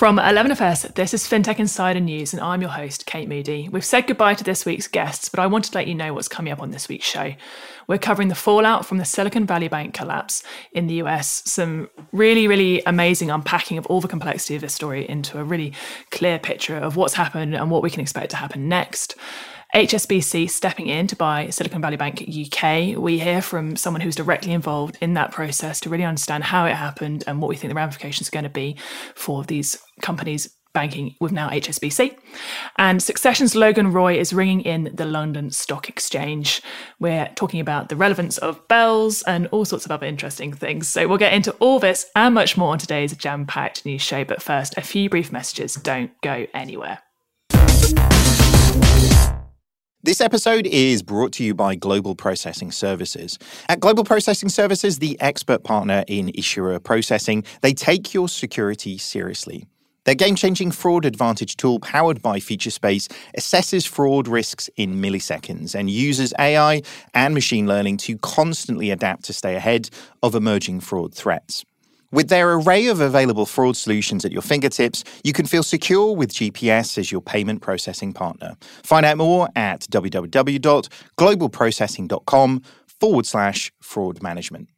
From 11FS, this is FinTech Insider News, and I'm your host, Kate Moody. We've said goodbye to this week's guests, but I wanted to let you know what's coming up on this week's show. We're covering the fallout from the Silicon Valley Bank collapse in the US, some really, really amazing unpacking of all the complexity of this story into a really clear picture of what's happened and what we can expect to happen next. HSBC stepping in to buy Silicon Valley Bank UK. We hear from someone who's directly involved in that process to really understand how it happened and what we think the ramifications are going to be for these companies banking with now HSBC. And Succession's Logan Roy is ringing in the London Stock Exchange. We're talking about the relevance of bells and all sorts of other interesting things. So we'll get into all this and much more on today's jam packed news show. But first, a few brief messages. Don't go anywhere. This episode is brought to you by Global Processing Services. At Global Processing Services, the expert partner in issuer processing, they take your security seriously. Their game changing fraud advantage tool, powered by Featurespace, assesses fraud risks in milliseconds and uses AI and machine learning to constantly adapt to stay ahead of emerging fraud threats. With their array of available fraud solutions at your fingertips, you can feel secure with GPS as your payment processing partner. Find out more at www.globalprocessing.com forward slash fraud management.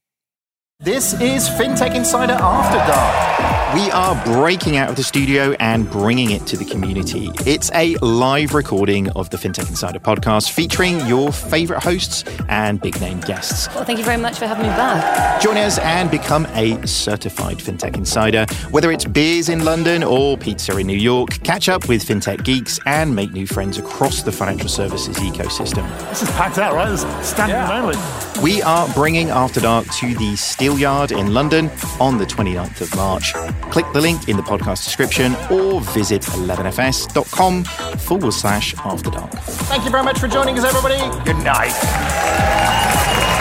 This is FinTech Insider After Dark. We are breaking out of the studio and bringing it to the community. It's a live recording of the FinTech Insider podcast featuring your favorite hosts and big name guests. Well, thank you very much for having me back. Join us and become a certified FinTech Insider. Whether it's beers in London or pizza in New York, catch up with FinTech geeks and make new friends across the financial services ecosystem. This is packed out, right? This is standing yeah. only. We are bringing After Dark to the Steel Yard in London on the 29th of March. Click the link in the podcast description or visit 11fs.com forward slash after dark. Thank you very much for joining us, everybody. Good night.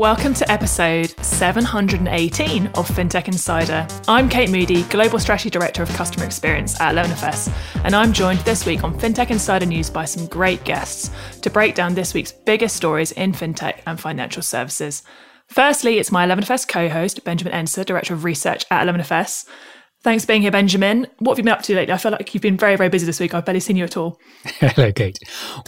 Welcome to episode 718 of FinTech Insider. I'm Kate Moody, Global Strategy Director of Customer Experience at 11FS, and I'm joined this week on FinTech Insider News by some great guests to break down this week's biggest stories in FinTech and financial services. Firstly, it's my 11FS co host, Benjamin Ensor, Director of Research at 11FS. Thanks for being here, Benjamin. What have you been up to lately? I feel like you've been very, very busy this week. I've barely seen you at all. Hello, Kate.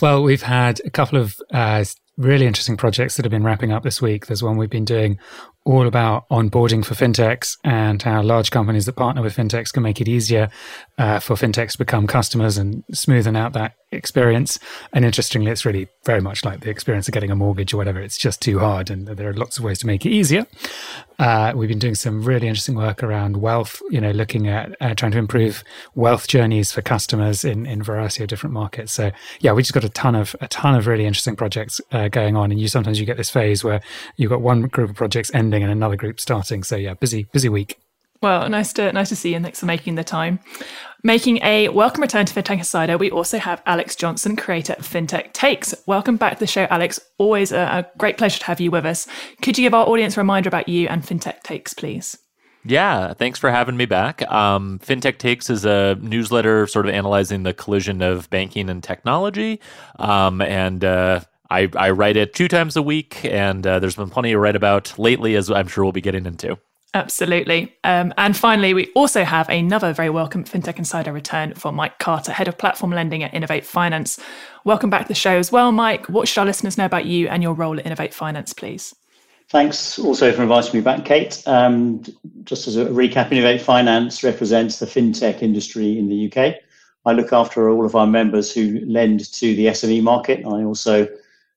Well, we've had a couple of uh, really interesting projects that have been wrapping up this week. There's one we've been doing all about onboarding for fintechs and how large companies that partner with fintechs can make it easier uh, for fintechs to become customers and smoothen out that experience. And interestingly, it's really very much like the experience of getting a mortgage or whatever. It's just too hard, and there are lots of ways to make it easier. Uh, we've been doing some really interesting work around wealth, you know, looking at uh, trying to improve wealth journeys for customers in in variety of different markets. So yeah, we just got a ton of a ton of really interesting projects uh, going on, and you sometimes you get this phase where you've got one group of projects ending and another group starting. So yeah, busy busy week. Well, nice to nice to see you, and thanks for making the time. Making a welcome return to FinTech Insider, we also have Alex Johnson, creator of FinTech Takes. Welcome back to the show, Alex. Always a, a great pleasure to have you with us. Could you give our audience a reminder about you and FinTech Takes, please? Yeah, thanks for having me back. Um, FinTech Takes is a newsletter sort of analyzing the collision of banking and technology. Um, and uh, I, I, write it two times a week, and uh, there's been plenty to write about lately, as I'm sure we'll be getting into. Absolutely. Um, and finally, we also have another very welcome FinTech Insider return for Mike Carter, Head of Platform Lending at Innovate Finance. Welcome back to the show as well, Mike. What should our listeners know about you and your role at Innovate Finance, please? Thanks also for inviting me back, Kate. Um, just as a recap, Innovate Finance represents the fintech industry in the UK. I look after all of our members who lend to the SME market. I also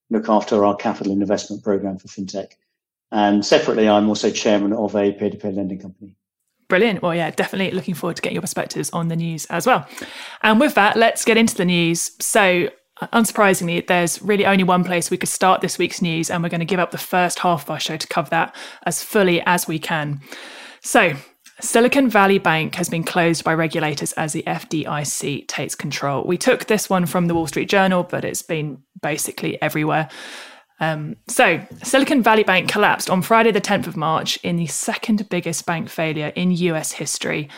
look after our capital investment program for fintech. And separately, I'm also chairman of a peer to peer lending company. Brilliant. Well, yeah, definitely looking forward to getting your perspectives on the news as well. And with that, let's get into the news. So, uh, unsurprisingly, there's really only one place we could start this week's news, and we're going to give up the first half of our show to cover that as fully as we can. So, Silicon Valley Bank has been closed by regulators as the FDIC takes control. We took this one from the Wall Street Journal, but it's been basically everywhere. Um, so, Silicon Valley Bank collapsed on Friday, the 10th of March, in the second biggest bank failure in US history.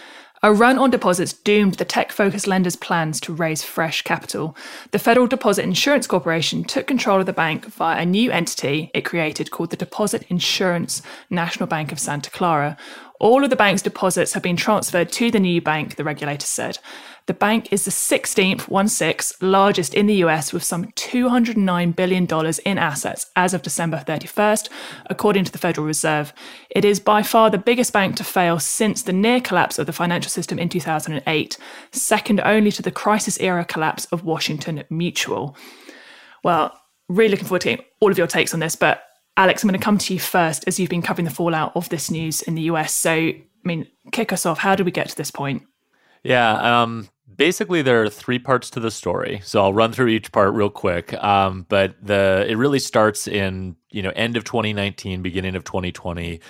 A run on deposits doomed the tech focused lenders' plans to raise fresh capital. The Federal Deposit Insurance Corporation took control of the bank via a new entity it created called the Deposit Insurance National Bank of Santa Clara. All of the bank's deposits have been transferred to the new bank, the regulator said. The bank is the 16th, 1 6, largest in the US with some $209 billion in assets as of December 31st, according to the Federal Reserve. It is by far the biggest bank to fail since the near collapse of the financial system in 2008, second only to the crisis era collapse of Washington Mutual. Well, really looking forward to all of your takes on this, but Alex, I'm going to come to you first as you've been covering the fallout of this news in the US. So, I mean, kick us off. How did we get to this point? Yeah, um, basically there are three parts to the story so i'll run through each part real quick um, but the it really starts in you know end of 2019 beginning of 2020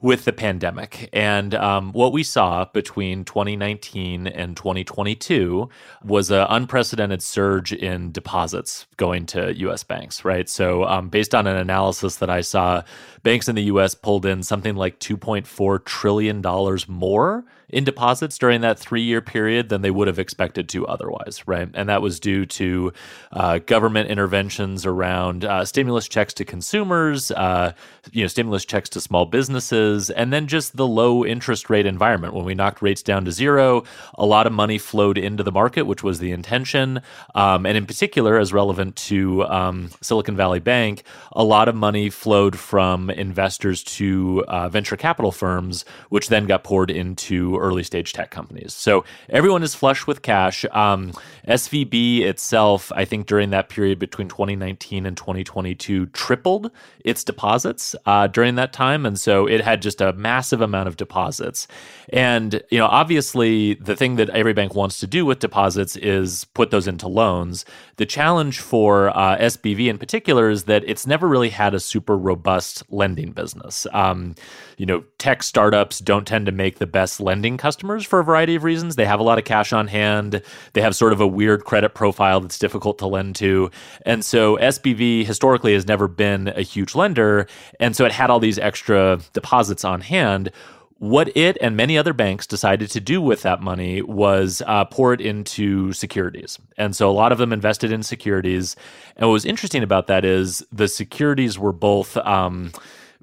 with the pandemic. And um, what we saw between 2019 and 2022 was an unprecedented surge in deposits going to US banks, right? So, um, based on an analysis that I saw, banks in the US pulled in something like $2.4 trillion more in deposits during that three year period than they would have expected to otherwise, right? And that was due to uh, government interventions around uh, stimulus checks to consumers, uh, you know, stimulus checks to small businesses, and then just the low interest rate environment. When we knocked rates down to zero, a lot of money flowed into the market, which was the intention. Um, and in particular, as relevant to um, Silicon Valley Bank, a lot of money flowed from investors to uh, venture capital firms, which then got poured into early stage tech companies. So everyone is flush with cash. Um, SVB itself, I think during that period between 2019 and 2022, tripled its deposits uh, during that time. And so it had just a massive amount of deposits. And, you know, obviously the thing that every bank wants to do with deposits is put those into loans. The challenge for uh, SVB in particular is that it's never really had a super robust lending business. Um, you know, tech startups don't tend to make the best lending customers for a variety of reasons. They have a lot of cash on hand. They have sort of a weird credit profile that's difficult to lend to. And so SBV historically has never been a huge lender. And so it had all these extra deposits on hand. What it and many other banks decided to do with that money was uh, pour it into securities. And so a lot of them invested in securities. And what was interesting about that is the securities were both. Um,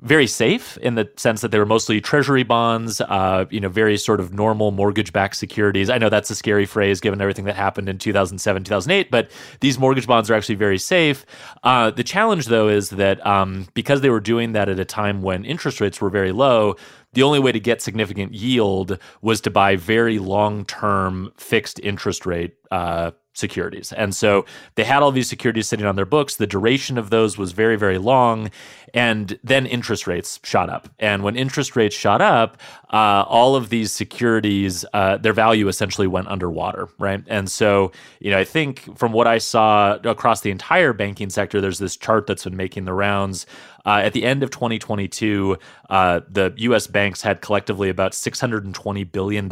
very safe in the sense that they were mostly treasury bonds, uh, you know, very sort of normal mortgage-backed securities. I know that's a scary phrase given everything that happened in 2007, 2008, but these mortgage bonds are actually very safe. Uh, the challenge, though, is that um, because they were doing that at a time when interest rates were very low, the only way to get significant yield was to buy very long-term fixed interest rate uh, securities. And so they had all these securities sitting on their books. The duration of those was very, very long. And then interest rates shot up. And when interest rates shot up, uh, all of these securities, uh, their value essentially went underwater, right? And so, you know, I think from what I saw across the entire banking sector, there's this chart that's been making the rounds. Uh, at the end of 2022, uh, the U.S. banks had collectively about $620 billion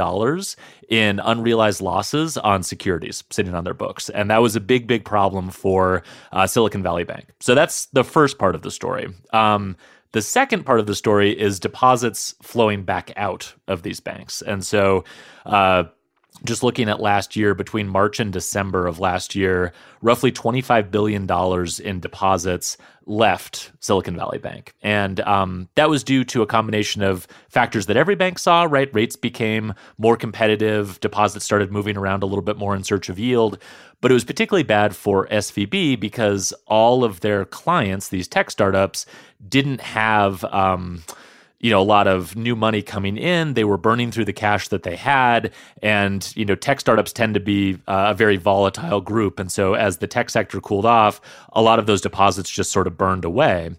in unrealized losses on securities sitting on their books. And that was a big, big problem for uh, Silicon Valley Bank. So that's the first part of the story. Um, the second part of the story is deposits flowing back out of these banks. And so, uh, just looking at last year, between March and December of last year, roughly $25 billion in deposits left Silicon Valley Bank. And um, that was due to a combination of factors that every bank saw, right? Rates became more competitive, deposits started moving around a little bit more in search of yield. But it was particularly bad for SVB because all of their clients, these tech startups, didn't have. Um, you know a lot of new money coming in. They were burning through the cash that they had. And you know tech startups tend to be uh, a very volatile group. And so as the tech sector cooled off a lot of those deposits just sort of burned away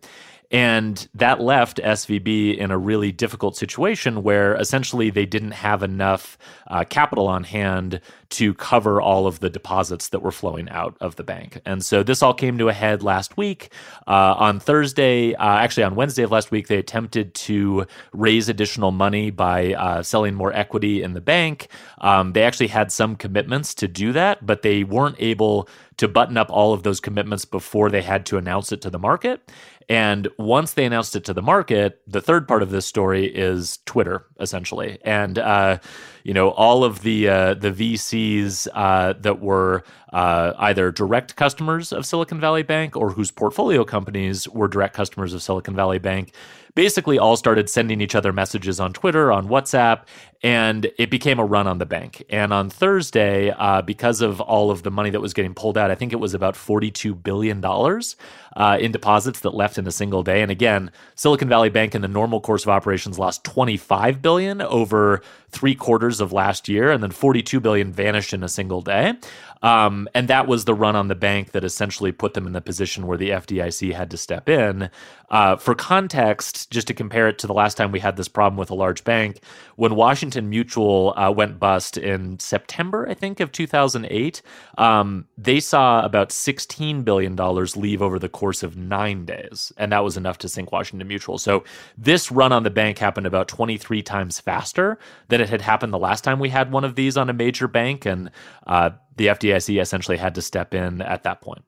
and that left SVB in a really difficult situation where essentially they didn't have enough uh, capital on hand to cover all of the deposits that were flowing out of the bank. And so this all came to a head last week. Uh, on Thursday, uh, actually on Wednesday of last week, they attempted to raise additional money by uh, selling more equity in the bank. Um, they actually had some commitments to do that, but they weren't able to button up all of those commitments before they had to announce it to the market. And once they announced it to the market, the third part of this story is Twitter, essentially. And uh, you know, all of the uh, the VCs uh, that were uh, either direct customers of Silicon Valley Bank or whose portfolio companies were direct customers of Silicon Valley Bank basically all started sending each other messages on Twitter, on WhatsApp, and it became a run on the bank. And on Thursday, uh, because of all of the money that was getting pulled out, I think it was about $42 billion uh, in deposits that left in a single day. And again, Silicon Valley Bank in the normal course of operations lost 25 billion over three quarters of last year, and then 42 billion vanished in a single day. Um, and that was the run on the bank that essentially put them in the position where the FDIC had to step in. Uh, for context, just to compare it to the last time we had this problem with a large bank, when Washington Mutual uh, went bust in September, I think, of 2008, um, they saw about $16 billion leave over the course of nine days. And that was enough to sink Washington Mutual. So this run on the bank happened about 23 times faster than it had happened the last time we had one of these on a major bank. And uh, the FDIC essentially had to step in at that point.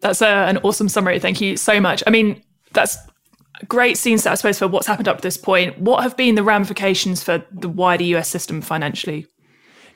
That's a, an awesome summary. Thank you so much. I mean, that's great scene set, I suppose, for what's happened up to this point. What have been the ramifications for the wider US system financially?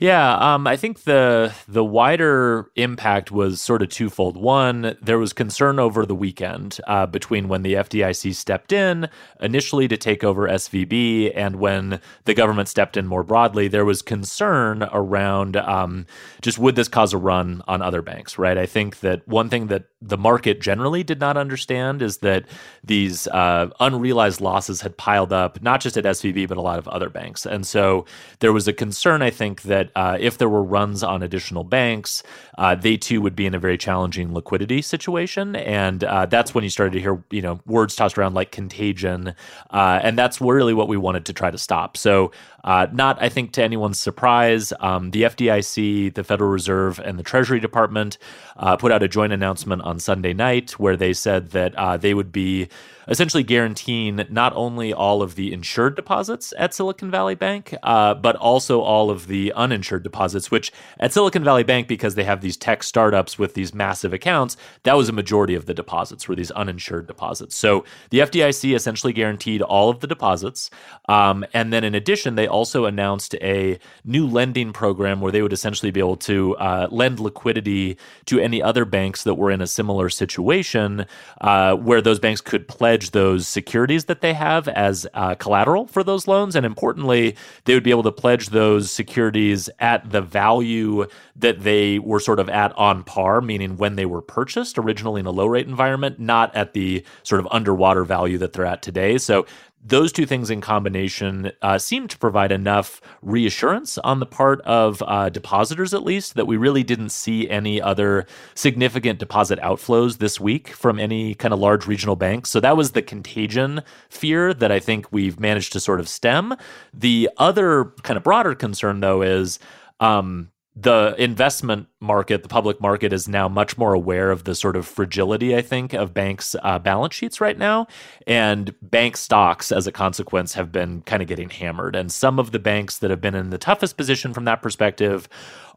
Yeah, um, I think the the wider impact was sort of twofold. One, there was concern over the weekend uh, between when the FDIC stepped in initially to take over SVB and when the government stepped in more broadly. There was concern around um, just would this cause a run on other banks, right? I think that one thing that the market generally did not understand is that these uh, unrealized losses had piled up, not just at SVB, but a lot of other banks. And so there was a concern, I think, that uh, if there were runs on additional banks, uh, they too would be in a very challenging liquidity situation. And uh, that's when you started to hear, you know, words tossed around like contagion. Uh, and that's really what we wanted to try to stop. So uh, not, I think, to anyone's surprise, um, the FDIC, the Federal Reserve, and the Treasury Department uh, put out a joint announcement on Sunday night where they said that uh, they would be essentially guaranteeing not only all of the insured deposits at Silicon Valley Bank, uh, but also all of the uninsured deposits, which at Silicon Valley Bank, because they have these tech startups with these massive accounts, that was a majority of the deposits were these uninsured deposits. So the FDIC essentially guaranteed all of the deposits. Um, and then in addition, they also announced a new lending program where they would essentially be able to uh, lend liquidity to any other banks that were in a similar situation uh, where those banks could pledge those securities that they have as uh, collateral for those loans. And importantly, they would be able to pledge those securities at the value that they were sort of at on par, meaning when they were purchased originally in a low rate environment, not at the sort of underwater value that they're at today. So those two things in combination uh, seem to provide enough reassurance on the part of uh, depositors, at least, that we really didn't see any other significant deposit outflows this week from any kind of large regional banks. So that was the contagion fear that I think we've managed to sort of stem. The other kind of broader concern, though, is um, the investment market, the public market, is now much more aware of the sort of fragility, I think, of banks' uh, balance sheets right now. And bank stocks, as a consequence, have been kind of getting hammered. And some of the banks that have been in the toughest position from that perspective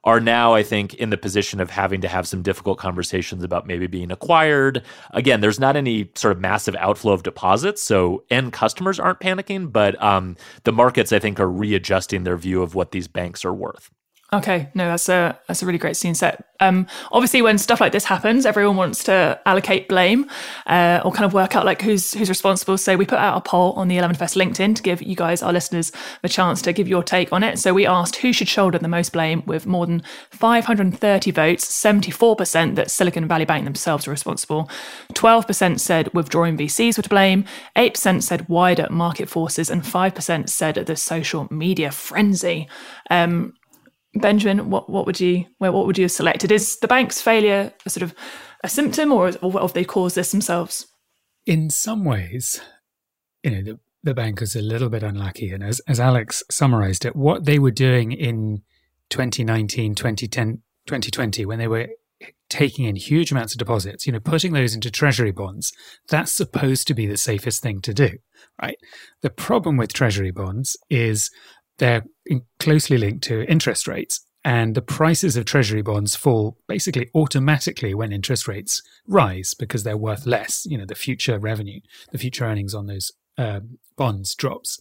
are now, I think, in the position of having to have some difficult conversations about maybe being acquired. Again, there's not any sort of massive outflow of deposits, so end customers aren't panicking, but um, the markets, I think, are readjusting their view of what these banks are worth. Okay, no, that's a that's a really great scene set. Um, obviously, when stuff like this happens, everyone wants to allocate blame uh, or kind of work out like who's who's responsible. So we put out a poll on the 11FS LinkedIn to give you guys, our listeners, the chance to give your take on it. So we asked who should shoulder the most blame, with more than 530 votes, 74% that Silicon Valley Bank themselves are responsible, 12% said withdrawing VCs were to blame, 8% said wider market forces, and 5% said the social media frenzy. Um, Benjamin, what, what would you what would you have selected? Is the bank's failure a sort of a symptom, or, or have they caused this themselves? In some ways, you know, the, the bank is a little bit unlucky. And as, as Alex summarized it, what they were doing in 2019, 2010, 2020, when they were taking in huge amounts of deposits, you know, putting those into treasury bonds, that's supposed to be the safest thing to do, right? The problem with treasury bonds is they're closely linked to interest rates. and the prices of treasury bonds fall basically automatically when interest rates rise because they're worth less. You know, the future revenue, the future earnings on those um, bonds drops.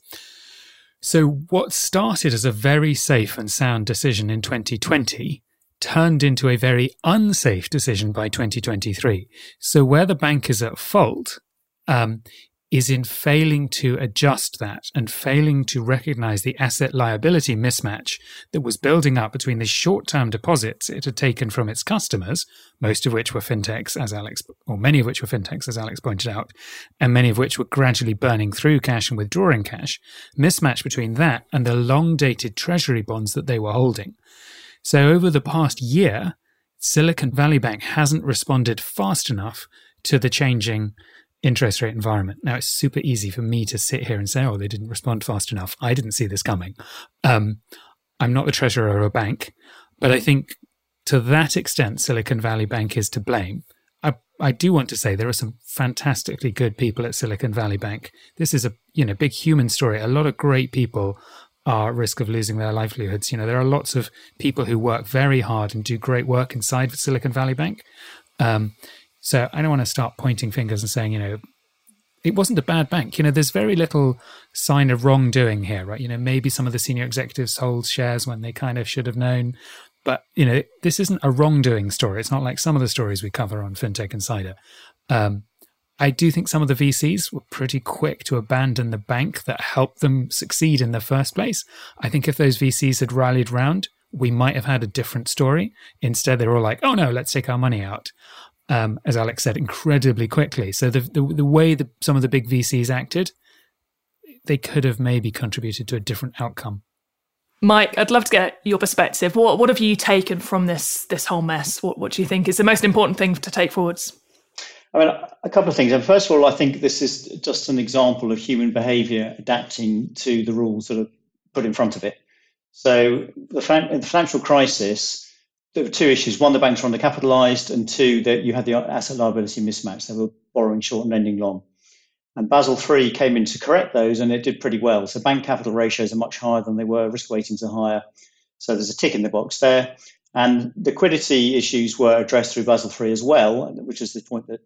So, what started as a very safe and sound decision in 2020 turned into a very unsafe decision by 2023. So, where the bank is at fault um, is in failing to adjust that and failing to recognize the asset liability mismatch that was building up between the short term deposits it had taken from its customers, most of which were fintechs, as Alex, or many of which were fintechs, as Alex pointed out, and many of which were gradually burning through cash and withdrawing cash, mismatch between that and the long dated treasury bonds that they were holding. So over the past year, Silicon Valley Bank hasn't responded fast enough to the changing interest rate environment. Now, it's super easy for me to sit here and say, oh, they didn't respond fast enough. I didn't see this coming. Um, I'm not the treasurer of a bank, but I think to that extent, Silicon Valley Bank is to blame. I, do want to say there are some fantastically good people at Silicon Valley Bank. This is a you know big human story. A lot of great people are at risk of losing their livelihoods. You know, there are lots of people who work very hard and do great work inside Silicon Valley Bank. Um, so I don't want to start pointing fingers and saying, you know, it wasn't a bad bank. You know, there's very little sign of wrongdoing here, right? You know, maybe some of the senior executives hold shares when they kind of should have known. But, you know, this isn't a wrongdoing story. It's not like some of the stories we cover on FinTech Insider. Um, I do think some of the VCs were pretty quick to abandon the bank that helped them succeed in the first place. I think if those VCs had rallied round, we might have had a different story. Instead, they're all like, oh no, let's take our money out um, as Alex said, incredibly quickly. So the the, the way that some of the big VCs acted, they could have maybe contributed to a different outcome. Mike, I'd love to get your perspective. What what have you taken from this this whole mess? What what do you think is the most important thing to take forwards? I mean, a couple of things. And first of all, I think this is just an example of human behaviour adapting to the rules that are put in front of it. So the, the financial crisis there were two issues. One, the banks were undercapitalized, and two, that you had the asset liability mismatch. They were borrowing short and lending long. And Basel III came in to correct those, and it did pretty well. So bank capital ratios are much higher than they were, risk weightings are higher. So there's a tick in the box there. And liquidity issues were addressed through Basel III as well, which is the point that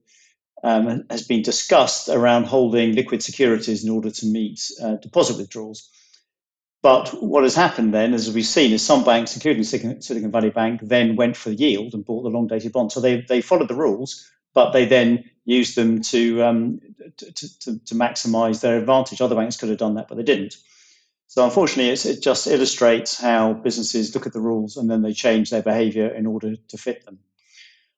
um, has been discussed around holding liquid securities in order to meet uh, deposit withdrawals. But what has happened then, as we've seen, is some banks, including Silicon Valley Bank, then went for the yield and bought the long dated bond. So they, they followed the rules, but they then used them to, um, to, to, to maximize their advantage. Other banks could have done that, but they didn't. So unfortunately, it just illustrates how businesses look at the rules and then they change their behavior in order to fit them.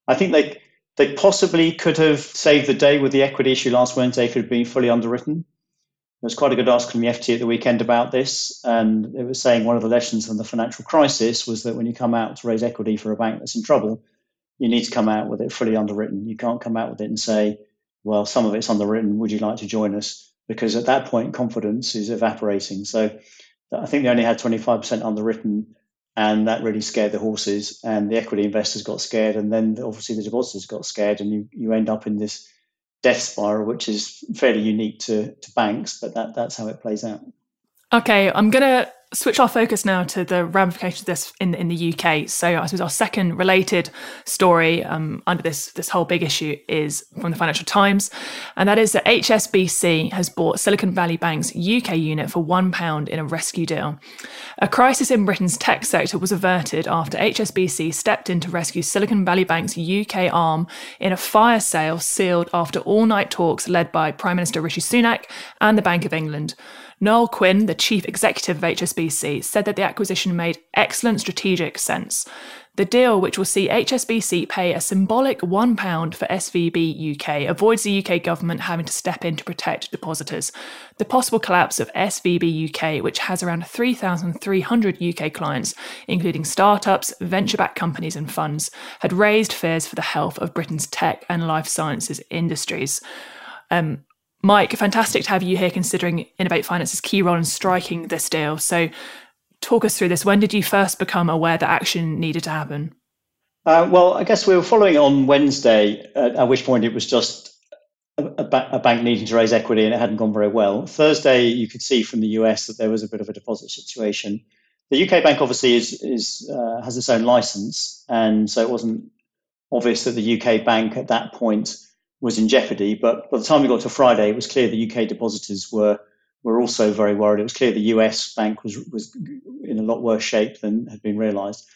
I think they they possibly could have saved the day with the equity issue last Wednesday if it had been fully underwritten. There was quite a good article from the FT at the weekend about this, and it was saying one of the lessons from the financial crisis was that when you come out to raise equity for a bank that's in trouble, you need to come out with it fully underwritten. You can't come out with it and say, well, some of it's underwritten. Would you like to join us? Because at that point, confidence is evaporating. So I think they only had 25% underwritten, and that really scared the horses. And the equity investors got scared, and then obviously the depositors got scared, and you, you end up in this death spiral, which is fairly unique to, to banks, but that, that's how it plays out. Okay, I'm going to switch our focus now to the ramifications of this in in the UK. So I suppose our second related story um, under this this whole big issue is from the Financial Times, and that is that HSBC has bought Silicon Valley Bank's UK unit for one pound in a rescue deal. A crisis in Britain's tech sector was averted after HSBC stepped in to rescue Silicon Valley Bank's UK arm in a fire sale sealed after all night talks led by Prime Minister Rishi Sunak and the Bank of England. Noel Quinn, the chief executive of HSBC, said that the acquisition made excellent strategic sense. The deal, which will see HSBC pay a symbolic £1 for SVB UK, avoids the UK government having to step in to protect depositors. The possible collapse of SVB UK, which has around 3,300 UK clients, including startups, venture backed companies, and funds, had raised fears for the health of Britain's tech and life sciences industries. Um, Mike, fantastic to have you here considering Innovate Finance's key role in striking this deal. So, talk us through this. When did you first become aware that action needed to happen? Uh, well, I guess we were following on Wednesday, uh, at which point it was just a, a, ba- a, bank needing to raise equity and it hadn't gone very well. Thursday, you could see from the US that there was a bit of a deposit situation. the UK bank obviously is is uh, has its own license, and so it wasn't obvious that the UK bank at that point was in jeopardy. But by the time we got to Friday, it was clear the UK depositors were were also very worried. It was clear the US bank was was in a lot worse shape than had been realised.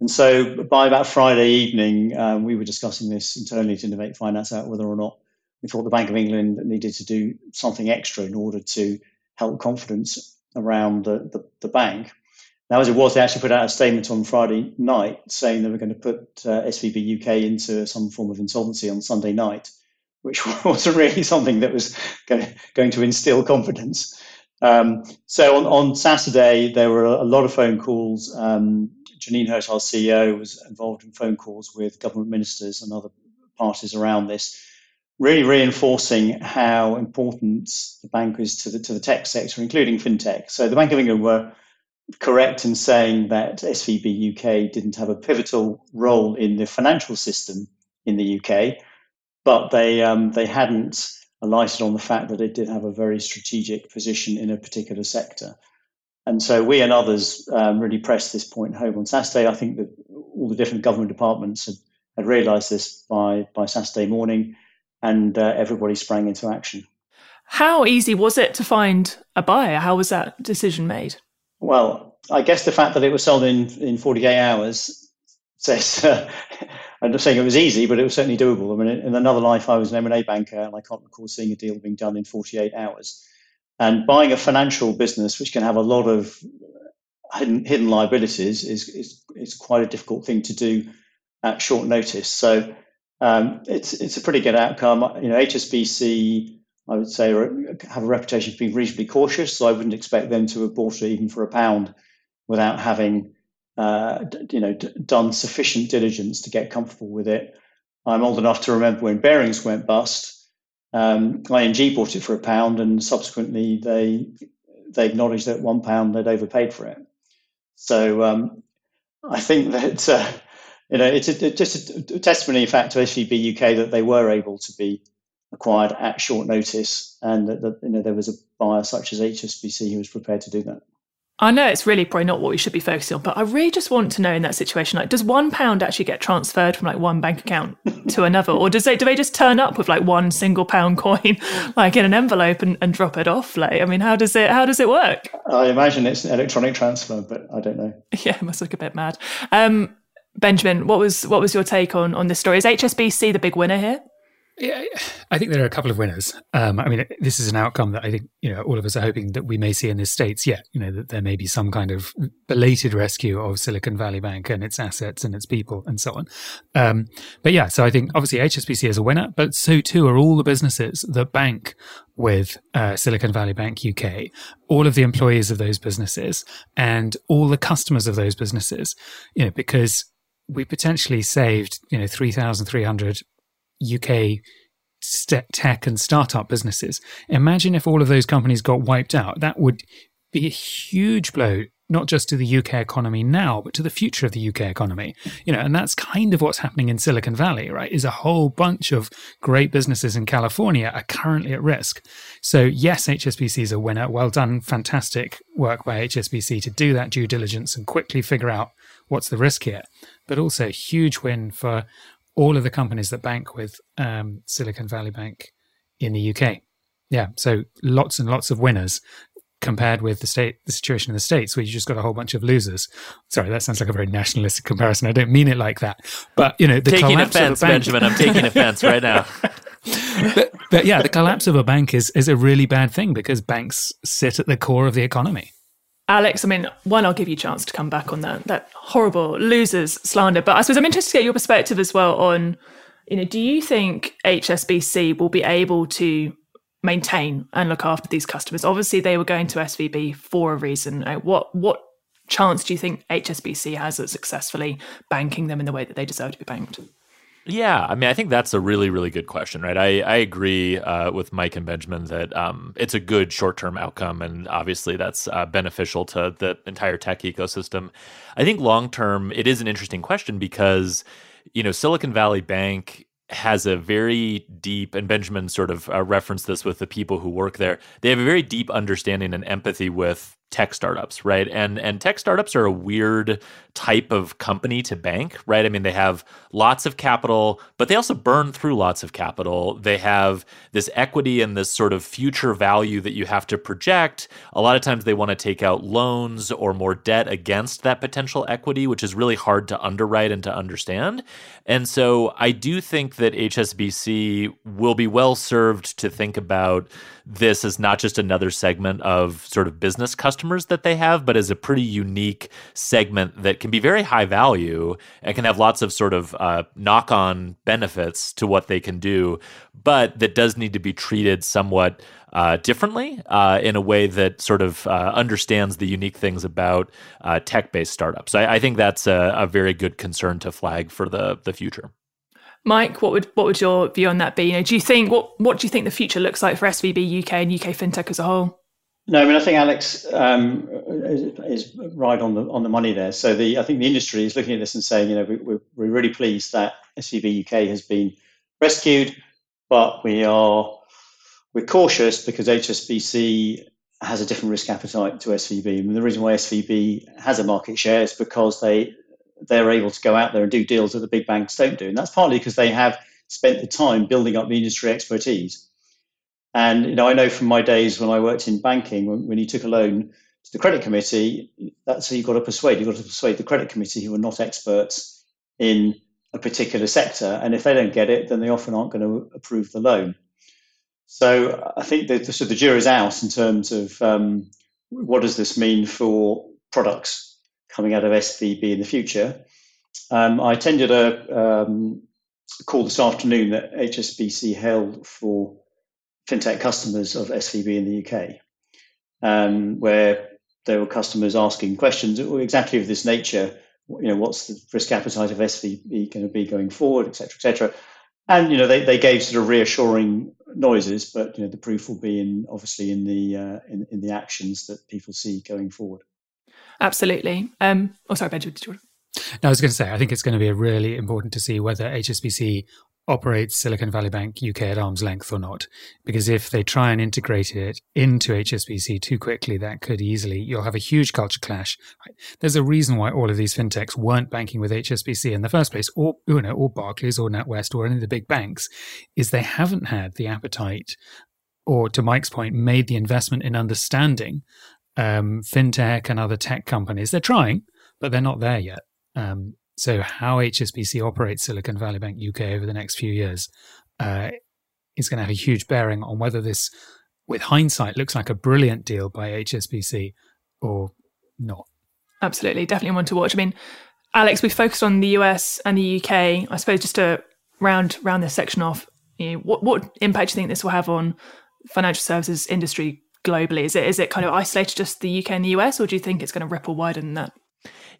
And so by about Friday evening, um, we were discussing this internally to Innovate Finance out whether or not we thought the Bank of England needed to do something extra in order to help confidence around the, the, the bank. Now, as it was, they actually put out a statement on Friday night saying they were going to put uh, SVB UK into some form of insolvency on Sunday night, which wasn't really something that was going to instill confidence. Um, so on, on Saturday, there were a lot of phone calls. Um, Janine Hirst, our CEO, was involved in phone calls with government ministers and other parties around this, really reinforcing how important the bank is to the, to the tech sector, including fintech. So the Bank of England were correct in saying that SVB UK didn't have a pivotal role in the financial system in the UK, but they um, they hadn't alighted on the fact that it did have a very strategic position in a particular sector. And so we and others um, really pressed this point home on Saturday. I think that all the different government departments had, had realised this by, by Saturday morning, and uh, everybody sprang into action. How easy was it to find a buyer? How was that decision made? Well, I guess the fact that it was sold in, in 48 hours uh, I'm not saying it was easy, but it was certainly doable. I mean, in another life, I was an M&A banker, and I can't recall seeing a deal being done in 48 hours. And buying a financial business, which can have a lot of hidden, hidden liabilities, is, is, is quite a difficult thing to do at short notice. So um, it's, it's a pretty good outcome. You know, HSBC, I would say, have a reputation for being reasonably cautious. So I wouldn't expect them to have bought it even for a pound without having, uh, you know, d- done sufficient diligence to get comfortable with it. I'm old enough to remember when Barings went bust um, ING bought it for a pound, and subsequently they they acknowledged that one pound they'd overpaid for it. So um, I think that uh, you know it's a, just a, testimony, in fact, to SVB UK that they were able to be acquired at short notice, and that, that you know there was a buyer such as HSBC who was prepared to do that. I know it's really probably not what we should be focusing on, but I really just want to know in that situation, like, does one pound actually get transferred from like one bank account to another, or does they do they just turn up with like one single pound coin, like in an envelope, and, and drop it off? Like, I mean, how does it how does it work? I imagine it's an electronic transfer, but I don't know. Yeah, it must look a bit mad. Um, Benjamin, what was what was your take on on this story? Is HSBC the big winner here? Yeah, I think there are a couple of winners. Um, I mean, this is an outcome that I think you know all of us are hoping that we may see in the states. Yeah, you know that there may be some kind of belated rescue of Silicon Valley Bank and its assets and its people and so on. Um, but yeah, so I think obviously HSBC is a winner, but so too are all the businesses that bank with uh, Silicon Valley Bank UK, all of the employees of those businesses, and all the customers of those businesses. You know, because we potentially saved you know three thousand three hundred UK tech and startup businesses. Imagine if all of those companies got wiped out. That would be a huge blow not just to the UK economy now, but to the future of the UK economy. You know, and that's kind of what's happening in Silicon Valley, right? Is a whole bunch of great businesses in California are currently at risk. So yes, HSBC is a winner. Well done, fantastic work by HSBC to do that due diligence and quickly figure out what's the risk here. But also a huge win for all of the companies that bank with um, Silicon Valley Bank in the UK. Yeah, so lots and lots of winners compared with the state, the situation in the states where you just got a whole bunch of losers. Sorry, that sounds like a very nationalistic comparison. I don't mean it like that, but you know, the taking collapse offense, of a bank, Benjamin. I'm taking offense right now. but, but yeah, the collapse of a bank is is a really bad thing because banks sit at the core of the economy. Alex, I mean, one, I'll give you a chance to come back on that that horrible losers slander, but I suppose I'm interested to get your perspective as well on, you know, do you think HSBC will be able to maintain and look after these customers? Obviously, they were going to SVB for a reason. Uh, what what chance do you think HSBC has at successfully banking them in the way that they deserve to be banked? Yeah, I mean, I think that's a really, really good question, right? I, I agree uh, with Mike and Benjamin that um, it's a good short term outcome, and obviously that's uh, beneficial to the entire tech ecosystem. I think long term, it is an interesting question because, you know, Silicon Valley Bank has a very deep, and Benjamin sort of uh, referenced this with the people who work there. They have a very deep understanding and empathy with tech startups, right? And and tech startups are a weird type of company to bank, right? I mean, they have lots of capital, but they also burn through lots of capital. They have this equity and this sort of future value that you have to project. A lot of times they want to take out loans or more debt against that potential equity, which is really hard to underwrite and to understand. And so I do think that HSBC will be well served to think about this is not just another segment of sort of business customers that they have, but is a pretty unique segment that can be very high value and can have lots of sort of uh, knock on benefits to what they can do, but that does need to be treated somewhat. Uh, differently uh, in a way that sort of uh, understands the unique things about uh, tech-based startups. I, I think that's a, a, very good concern to flag for the the future. Mike, what would what would your view on that be? You know, do you think what what do you think the future looks like for SVB UK and UK fintech as a whole? No, I mean I think Alex um, is, is, right on the on the money there. So the I think the industry is looking at this and saying, you know, we, we're, we're really pleased that SVB UK has been rescued, but we are we're cautious because HSBC has a different risk appetite to SVB. And the reason why SVB has a market share is because they they're able to go out there and do deals that the big banks don't do. And that's partly because they have spent the time building up the industry expertise. And you know, I know from my days when I worked in banking, when, when you took a loan to the credit committee, that's who you've got to persuade. You've got to persuade the credit committee who are not experts in a particular sector. And if they don't get it, then they often aren't going to approve the loan. So I think that the, so the jury's out in terms of um, what does this mean for products coming out of SVB in the future. Um, I attended a um, call this afternoon that HSBC held for fintech customers of SVB in the UK, um, where there were customers asking questions exactly of this nature. You know, what's the risk appetite of SVB going to be going forward, et cetera, et cetera. And you know, they, they gave sort of reassuring noises, but you know, the proof will be in obviously in the uh, in, in the actions that people see going forward. Absolutely. Um, oh, sorry, Benjamin. Did you no, I was going to say, I think it's going to be really important to see whether HSBC operates Silicon Valley Bank UK at arm's length or not. Because if they try and integrate it into HSBC too quickly, that could easily, you'll have a huge culture clash. There's a reason why all of these fintechs weren't banking with HSBC in the first place, or, you know, or Barclays or NatWest or any of the big banks, is they haven't had the appetite or to Mike's point, made the investment in understanding um, fintech and other tech companies. They're trying, but they're not there yet. Um, so, how HSBC operates Silicon Valley Bank UK over the next few years uh, is going to have a huge bearing on whether this, with hindsight, looks like a brilliant deal by HSBC or not. Absolutely, definitely one to watch. I mean, Alex, we focused on the US and the UK. I suppose just to round round this section off, you know, what what impact do you think this will have on financial services industry globally? Is it is it kind of isolated just the UK and the US, or do you think it's going to ripple wider than that?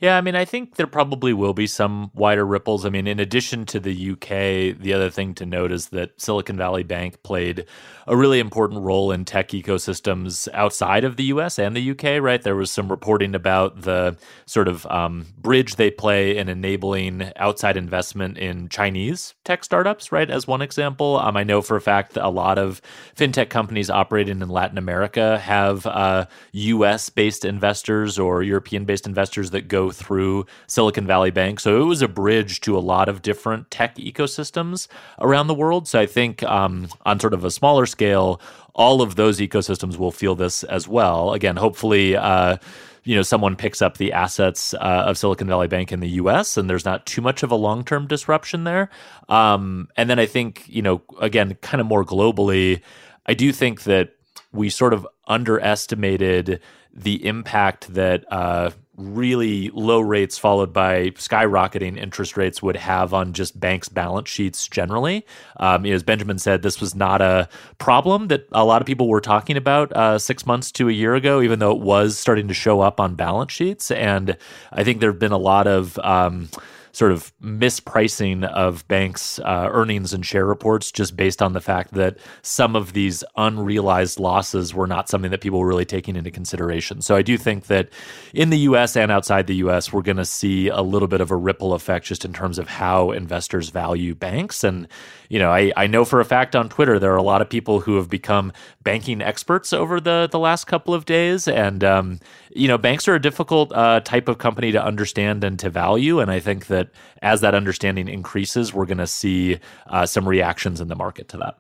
Yeah, I mean, I think there probably will be some wider ripples. I mean, in addition to the UK, the other thing to note is that Silicon Valley Bank played a really important role in tech ecosystems outside of the US and the UK, right? There was some reporting about the sort of um, bridge they play in enabling outside investment in Chinese tech startups, right? As one example. Um, I know for a fact that a lot of fintech companies operating in Latin America have uh, US based investors or European based investors that go through Silicon Valley Bank. So it was a bridge to a lot of different tech ecosystems around the world. So I think um, on sort of a smaller scale, all of those ecosystems will feel this as well. Again, hopefully, uh, you know, someone picks up the assets uh, of Silicon Valley Bank in the U.S. and there's not too much of a long-term disruption there. Um, and then I think, you know, again, kind of more globally, I do think that we sort of underestimated the impact that uh, really low rates followed by skyrocketing interest rates would have on just banks' balance sheets generally. Um, as Benjamin said, this was not a problem that a lot of people were talking about uh, six months to a year ago, even though it was starting to show up on balance sheets. And I think there have been a lot of um, sort of mispricing of banks' uh, earnings and share reports just based on the fact that some of these unrealized losses were not something that people were really taking into consideration. So I do think that in the US and outside the US, we're going to see a little bit of a ripple effect just in terms of how investors value banks. And, you know, I, I know for a fact on Twitter, there are a lot of people who have become banking experts over the, the last couple of days. And, um, you know, banks are a difficult uh, type of company to understand and to value. And I think that as that understanding increases, we're going to see uh, some reactions in the market to that.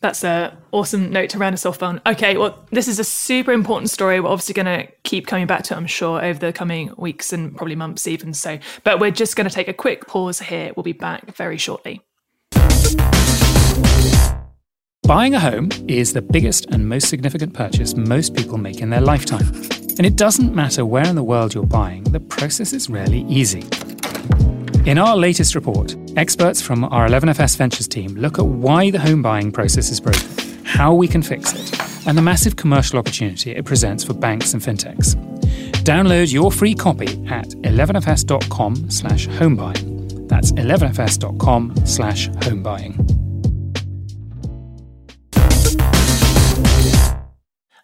That's an awesome note to round us off on. Okay, well, this is a super important story. We're obviously going to keep coming back to it, I'm sure, over the coming weeks and probably months even. So, but we're just going to take a quick pause here. We'll be back very shortly. Buying a home is the biggest and most significant purchase most people make in their lifetime. And it doesn't matter where in the world you're buying, the process is rarely easy. In our latest report, experts from our 11FS Ventures team look at why the home buying process is broken, how we can fix it, and the massive commercial opportunity it presents for banks and fintechs. Download your free copy at 11fs.com slash homebuying. That's 11fs.com slash homebuying.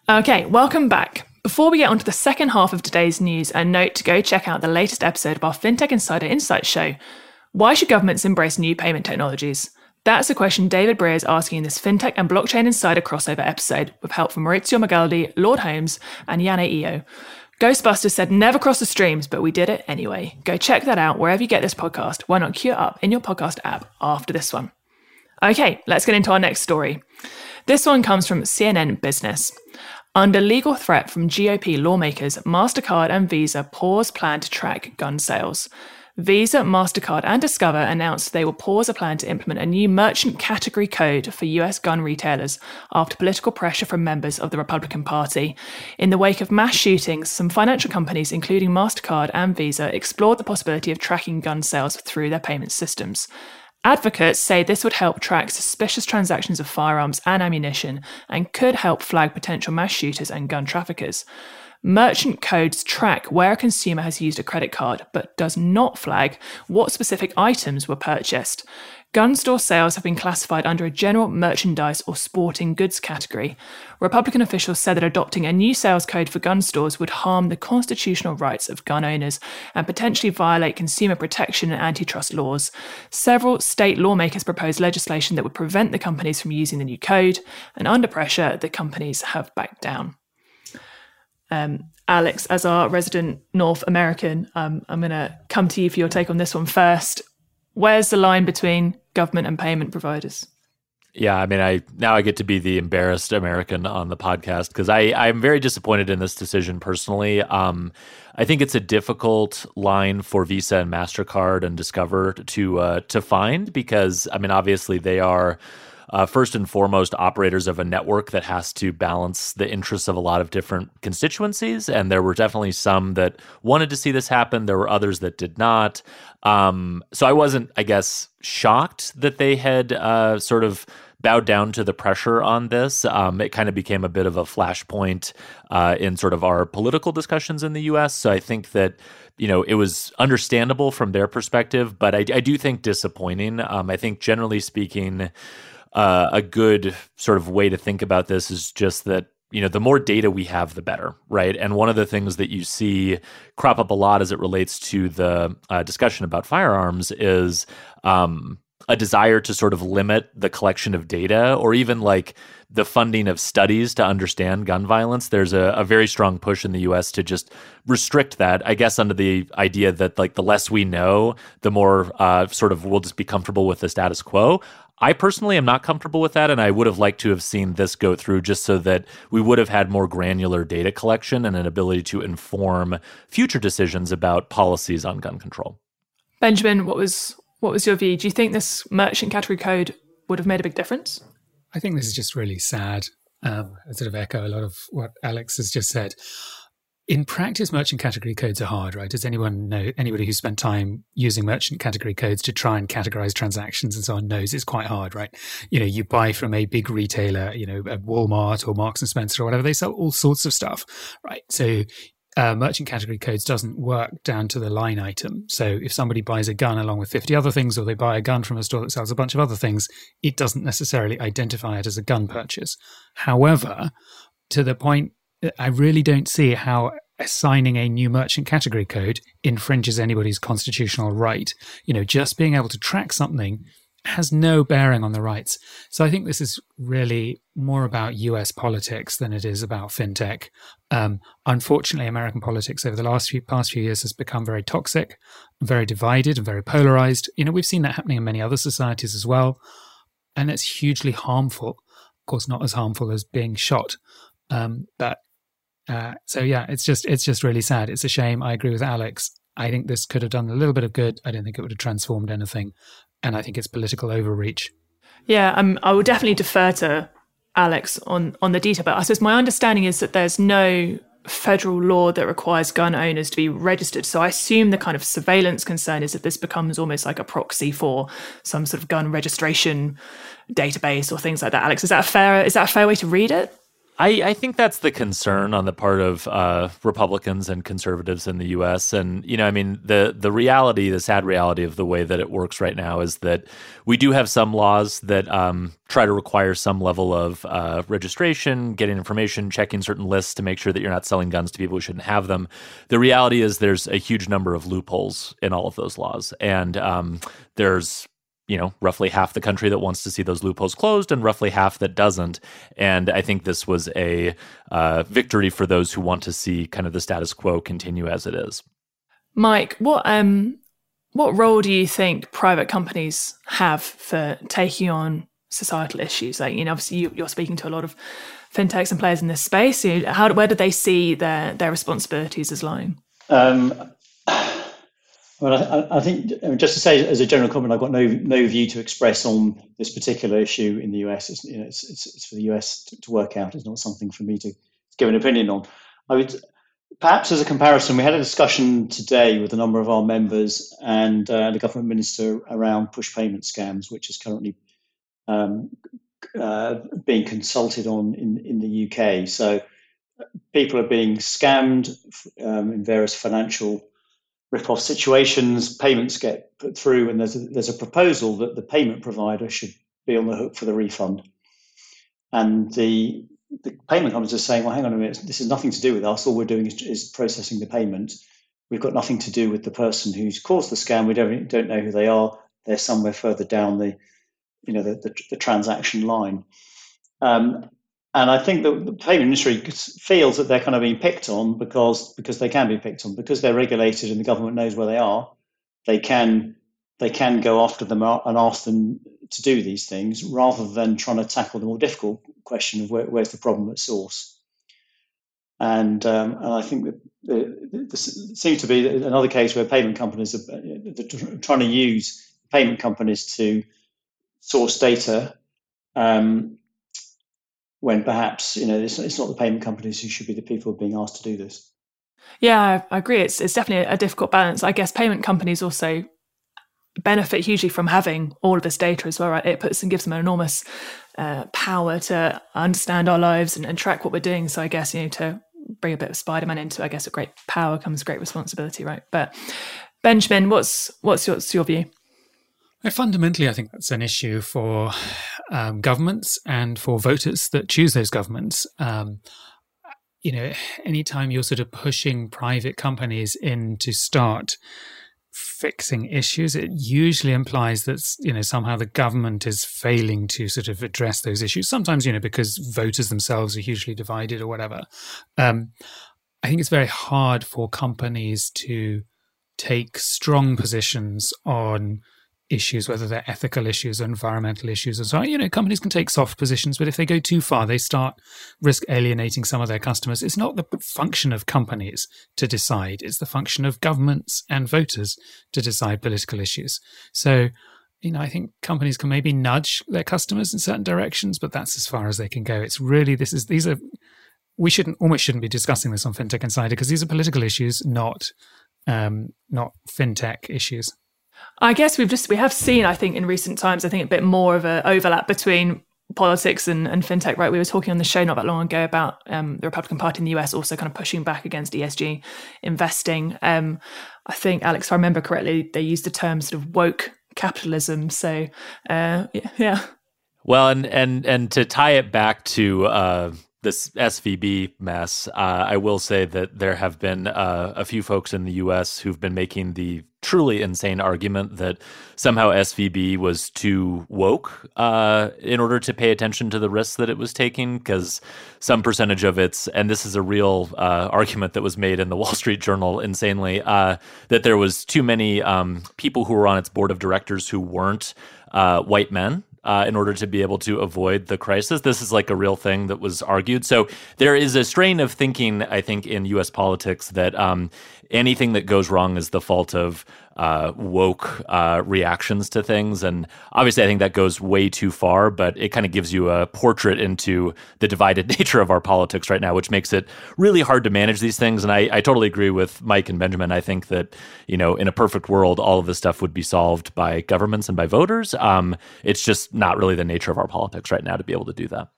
Okay, welcome back. Before we get on to the second half of today's news, a note to go check out the latest episode of our FinTech Insider Insights show. Why should governments embrace new payment technologies? That's a question David Brear is asking in this FinTech and Blockchain Insider crossover episode with help from Maurizio Magaldi, Lord Holmes, and Yane Io. Ghostbusters said never cross the streams, but we did it anyway. Go check that out wherever you get this podcast. Why not queue up in your podcast app after this one? Okay, let's get into our next story. This one comes from CNN Business. Under legal threat from GOP lawmakers, MasterCard and Visa pause plan to track gun sales. Visa, MasterCard, and Discover announced they will pause a plan to implement a new merchant category code for US gun retailers after political pressure from members of the Republican Party. In the wake of mass shootings, some financial companies, including MasterCard and Visa, explored the possibility of tracking gun sales through their payment systems. Advocates say this would help track suspicious transactions of firearms and ammunition and could help flag potential mass shooters and gun traffickers. Merchant codes track where a consumer has used a credit card, but does not flag what specific items were purchased. Gun store sales have been classified under a general merchandise or sporting goods category. Republican officials said that adopting a new sales code for gun stores would harm the constitutional rights of gun owners and potentially violate consumer protection and antitrust laws. Several state lawmakers proposed legislation that would prevent the companies from using the new code, and under pressure, the companies have backed down. Um, Alex, as our resident North American, um, I'm going to come to you for your take on this one first. Where's the line between government and payment providers? Yeah, I mean, I now I get to be the embarrassed American on the podcast because I I'm very disappointed in this decision personally. Um, I think it's a difficult line for Visa and Mastercard and Discover to uh, to find because I mean, obviously they are. Uh, first and foremost, operators of a network that has to balance the interests of a lot of different constituencies. And there were definitely some that wanted to see this happen. There were others that did not. Um, so I wasn't, I guess, shocked that they had uh, sort of bowed down to the pressure on this. Um, it kind of became a bit of a flashpoint uh, in sort of our political discussions in the U.S. So I think that you know it was understandable from their perspective, but I, I do think disappointing. Um, I think generally speaking, uh, a good sort of way to think about this is just that you know the more data we have the better right and one of the things that you see crop up a lot as it relates to the uh, discussion about firearms is um, a desire to sort of limit the collection of data or even like the funding of studies to understand gun violence. There's a, a, very strong push in the US to just restrict that, I guess, under the idea that like the less we know, the more uh, sort of we'll just be comfortable with the status quo. I personally am not comfortable with that, and I would have liked to have seen this go through just so that we would have had more granular data collection and an ability to inform future decisions about policies on gun control. Benjamin, what was what was your view? Do you think this merchant category code would have made a big difference? I think this is just really sad. Um, I sort of echo a lot of what Alex has just said. In practice, merchant category codes are hard, right? Does anyone know, anybody who's spent time using merchant category codes to try and categorize transactions and so on knows it's quite hard, right? You know, you buy from a big retailer, you know, at Walmart or Marks and Spencer or whatever, they sell all sorts of stuff, right? So uh, merchant category codes doesn't work down to the line item. So if somebody buys a gun along with 50 other things, or they buy a gun from a store that sells a bunch of other things, it doesn't necessarily identify it as a gun purchase. However, to the point, I really don't see how assigning a new merchant category code infringes anybody's constitutional right. You know, just being able to track something has no bearing on the rights. So I think this is really more about US politics than it is about fintech. Um, unfortunately, American politics over the last few past few years has become very toxic, very divided, and very polarized. You know, we've seen that happening in many other societies as well, and it's hugely harmful. Of course, not as harmful as being shot, um, but uh, so yeah, it's just it's just really sad. It's a shame. I agree with Alex. I think this could have done a little bit of good. I don't think it would have transformed anything, and I think it's political overreach. Yeah, um, I will definitely defer to Alex on on the detail, but I suppose my understanding is that there's no federal law that requires gun owners to be registered. So I assume the kind of surveillance concern is that this becomes almost like a proxy for some sort of gun registration database or things like that. Alex, is that a fair is that a fair way to read it? I, I, think that's the concern on the part of uh, Republicans and conservatives in the U.S. And you know, I mean, the the reality, the sad reality of the way that it works right now is that we do have some laws that um, try to require some level of uh, registration, getting information, checking certain lists to make sure that you're not selling guns to people who shouldn't have them. The reality is there's a huge number of loopholes in all of those laws, and um, there's you know, roughly half the country that wants to see those loopholes closed and roughly half that doesn't. And I think this was a uh, victory for those who want to see kind of the status quo continue as it is. Mike, what um, what role do you think private companies have for taking on societal issues? Like, you know, obviously you, are speaking to a lot of fintechs and players in this space. You know, how where do they see their their responsibilities as lying? Um, well, I, I, think just to say as a general comment, I've got no no view to express on this particular issue in the US. It's, you know, it's, it's, it's for the US to, to, work out. It's not something for me to, give an opinion on. I would perhaps as a comparison, we had a discussion today with a number of our members and uh, the government minister around push payment scams, which is currently um, uh, being consulted on in, in the UK. So people are being scammed um, in various financial rip-off situations, payments get put through, and there's a, there's a proposal that the payment provider should be on the hook for the refund. And the the payment companies are saying, well, hang on a minute, this has nothing to do with us. All we're doing is, is processing the payment. We've got nothing to do with the person who's caused the scam. We don't don't know who they are. They're somewhere further down the, you know, the, the, the transaction line. Um, and I think that the payment industry feels that they're kind of being picked on because because they can be picked on because they're regulated and the government knows where they are. They can they can go after them and ask them to do these things rather than trying to tackle the more difficult question of where, where's the problem at source. And um, and I think that this seems to be another case where payment companies are trying to use payment companies to source data um, when perhaps you know it's, it's not the payment companies who should be the people being asked to do this. Yeah, I agree. It's it's definitely a difficult balance. I guess payment companies also benefit hugely from having all of this data as well, right? It puts and gives them an enormous uh, power to understand our lives and, and, track what we're doing. So I guess you know to bring a bit of Spider-Man into, I guess, a great power comes great responsibility, right? But Benjamin, what's what's your, what's your view? Fundamentally, I think that's an issue for um, governments and for voters that choose those governments. Um, you know, anytime you're sort of pushing private companies in to start fixing issues, it usually implies that you know somehow the government is failing to sort of address those issues. Sometimes, you know, because voters themselves are hugely divided or whatever. Um, I think it's very hard for companies to take strong positions on issues, whether they're ethical issues or environmental issues and so on. You know, companies can take soft positions, but if they go too far, they start risk alienating some of their customers. It's not the function of companies to decide, it's the function of governments and voters to decide political issues. So, you know, I think companies can maybe nudge their customers in certain directions, but that's as far as they can go. It's really, this is, these are, we shouldn't, almost shouldn't be discussing this on FinTech Insider because these are political issues, not, um, not FinTech issues. I guess we've just we have seen, I think, in recent times, I think a bit more of an overlap between politics and, and fintech, right? We were talking on the show not that long ago about um, the Republican Party in the US also kind of pushing back against ESG investing. Um, I think, Alex, if I remember correctly, they used the term sort of woke capitalism. So, uh, yeah. Well, and and and to tie it back to uh, this SVB mess, uh, I will say that there have been uh, a few folks in the U.S. who've been making the truly insane argument that somehow SVB was too woke uh, in order to pay attention to the risks that it was taking, because some percentage of its, and this is a real uh, argument that was made in the Wall Street Journal, insanely, uh, that there was too many um, people who were on its board of directors who weren't uh, white men uh, in order to be able to avoid the crisis. This is like a real thing that was argued. So there is a strain of thinking, I think, in U.S. politics that um, anything that goes wrong is the fault of uh, woke uh, reactions to things. And obviously, I think that goes way too far, but it kind of gives you a portrait into the divided nature of our politics right now, which makes it really hard to manage these things. And I, I totally agree with Mike and Benjamin. I think that, you know, in a perfect world, all of this stuff would be solved by governments and by voters. Um, it's just not really the nature of our politics right now to be able to do that.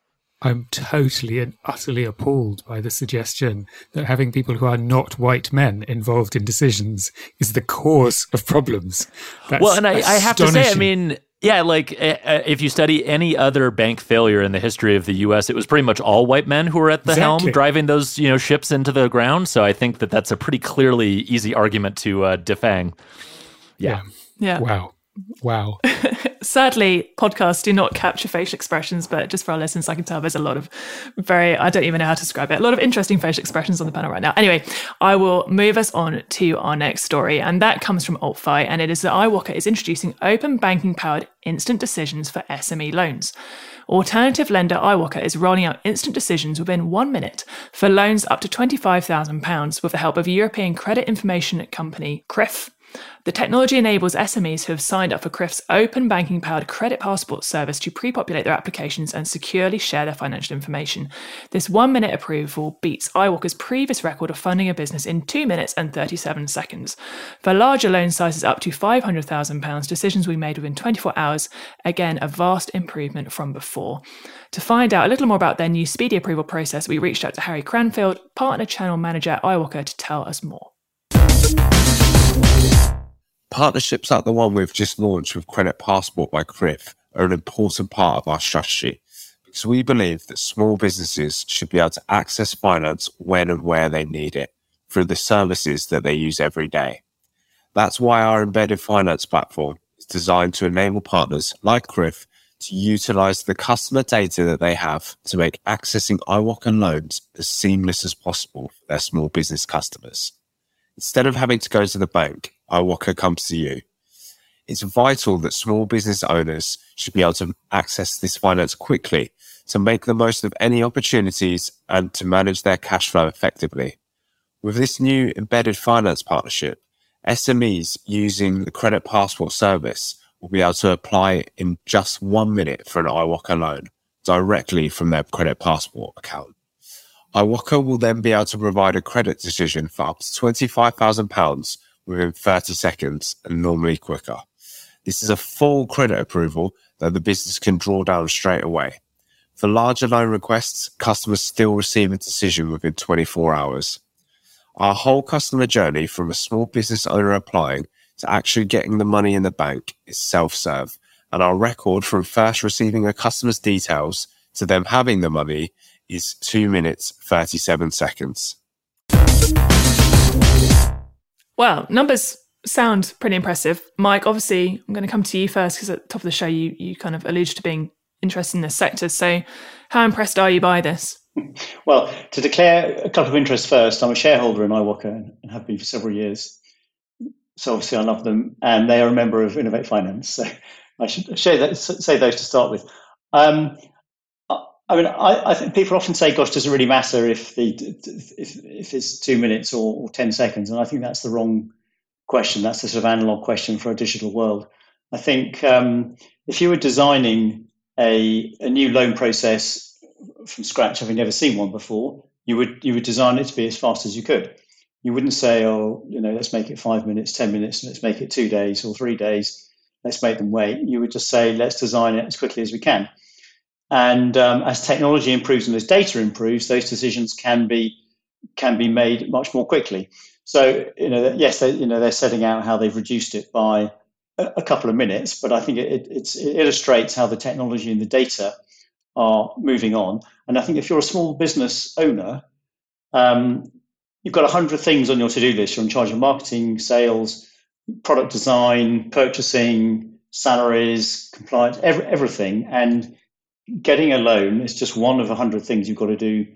I'm totally and utterly appalled by the suggestion that having people who are not white men involved in decisions is the cause of problems. That's well, and I, I, have to say, I mean, yeah, like uh, if you study any other bank failure in the history of the U.S., it was pretty much all white men who were at the exactly. helm driving those you know ships into the ground. So I think that that's a pretty clearly easy argument to uh, defang. Yeah. yeah. Yeah. Wow. Mm-hmm. Wow. Sadly, podcasts do not capture facial expressions, but just for our listeners, I can tell there's a lot of very, I don't even know how to describe it, a lot of interesting facial expressions on the panel right now. Anyway, I will move us on to our next story, and that comes from AltFi, and it is that Iwoca is introducing open banking powered instant decisions for SME loans. Alternative lender Iwoca is rolling out instant decisions within one minute for loans up to £25,000 with the help of European credit information company CRIF. The technology enables SMEs who have signed up for CRIF's open banking powered credit passport service to pre populate their applications and securely share their financial information. This one minute approval beats Iwoca's previous record of funding a business in 2 minutes and 37 seconds. For larger loan sizes up to £500,000, decisions will be made within 24 hours. Again, a vast improvement from before. To find out a little more about their new speedy approval process, we reached out to Harry Cranfield, partner channel manager at Iwoca, to tell us more. Partnerships like the one we've just launched with Credit Passport by CRIF are an important part of our strategy because we believe that small businesses should be able to access finance when and where they need it through the services that they use every day. That's why our embedded finance platform is designed to enable partners like CRIF to utilize the customer data that they have to make accessing Iwoca loans as seamless as possible for their small business customers. Instead of having to go to the bank, Iwoca comes to you. It's vital that small business owners should be able to access this finance quickly to make the most of any opportunities and to manage their cash flow effectively. With this new embedded finance partnership, SMEs using the Credit Passport service will be able to apply in just one minute for an Iwoca loan directly from their Credit Passport account. Iwoca will then be able to provide a credit decision for up to £25,000 within 30 seconds and normally quicker. This is a full credit approval that the business can draw down straight away. For larger loan requests, customers still receive a decision within 24 hours. Our whole customer journey from a small business owner applying to actually getting the money in the bank is self-serve. And our record from first receiving a customer's details to them having the money is two minutes, 37 seconds. Well, numbers sound pretty impressive. Mike, obviously, I'm going to come to you first because at the top of the show, you, you kind of alluded to being interested in this sector. So, how impressed are you by this? Well, to declare a couple of interests first, I'm a shareholder in Iwoca and have been for several years. So, obviously, I love them, and they are a member of Innovate Finance. So, I should that, say those to start with. Um, I mean, I, I, think people often say, "Gosh, does it really matter if the if, if it's two minutes or, or, ten seconds?" And I think that's the wrong question. That's the sort of analog question for a digital world. I think um, if you were designing a, a new loan process from scratch, having never seen one before, you would you would design it to be as fast as you could. You wouldn't say, "Oh, you know, let's make it five minutes, ten minutes, let's make it two days or three days. Let's make them wait." You would just say, "Let's design it as quickly as we can." And um, as technology improves and as data improves, those decisions can be can be made much more quickly. So you know, yes, they, you know they're setting out how they've reduced it by a, couple of minutes, but I think it, it, it illustrates how the technology and the data are moving on. And I think if you're a small business owner, um, you've got 100 things on your to do list. You're in charge of marketing, sales, product design, purchasing, salaries, compliance, every, everything. And getting a loan is just one of a 100 things you've got to do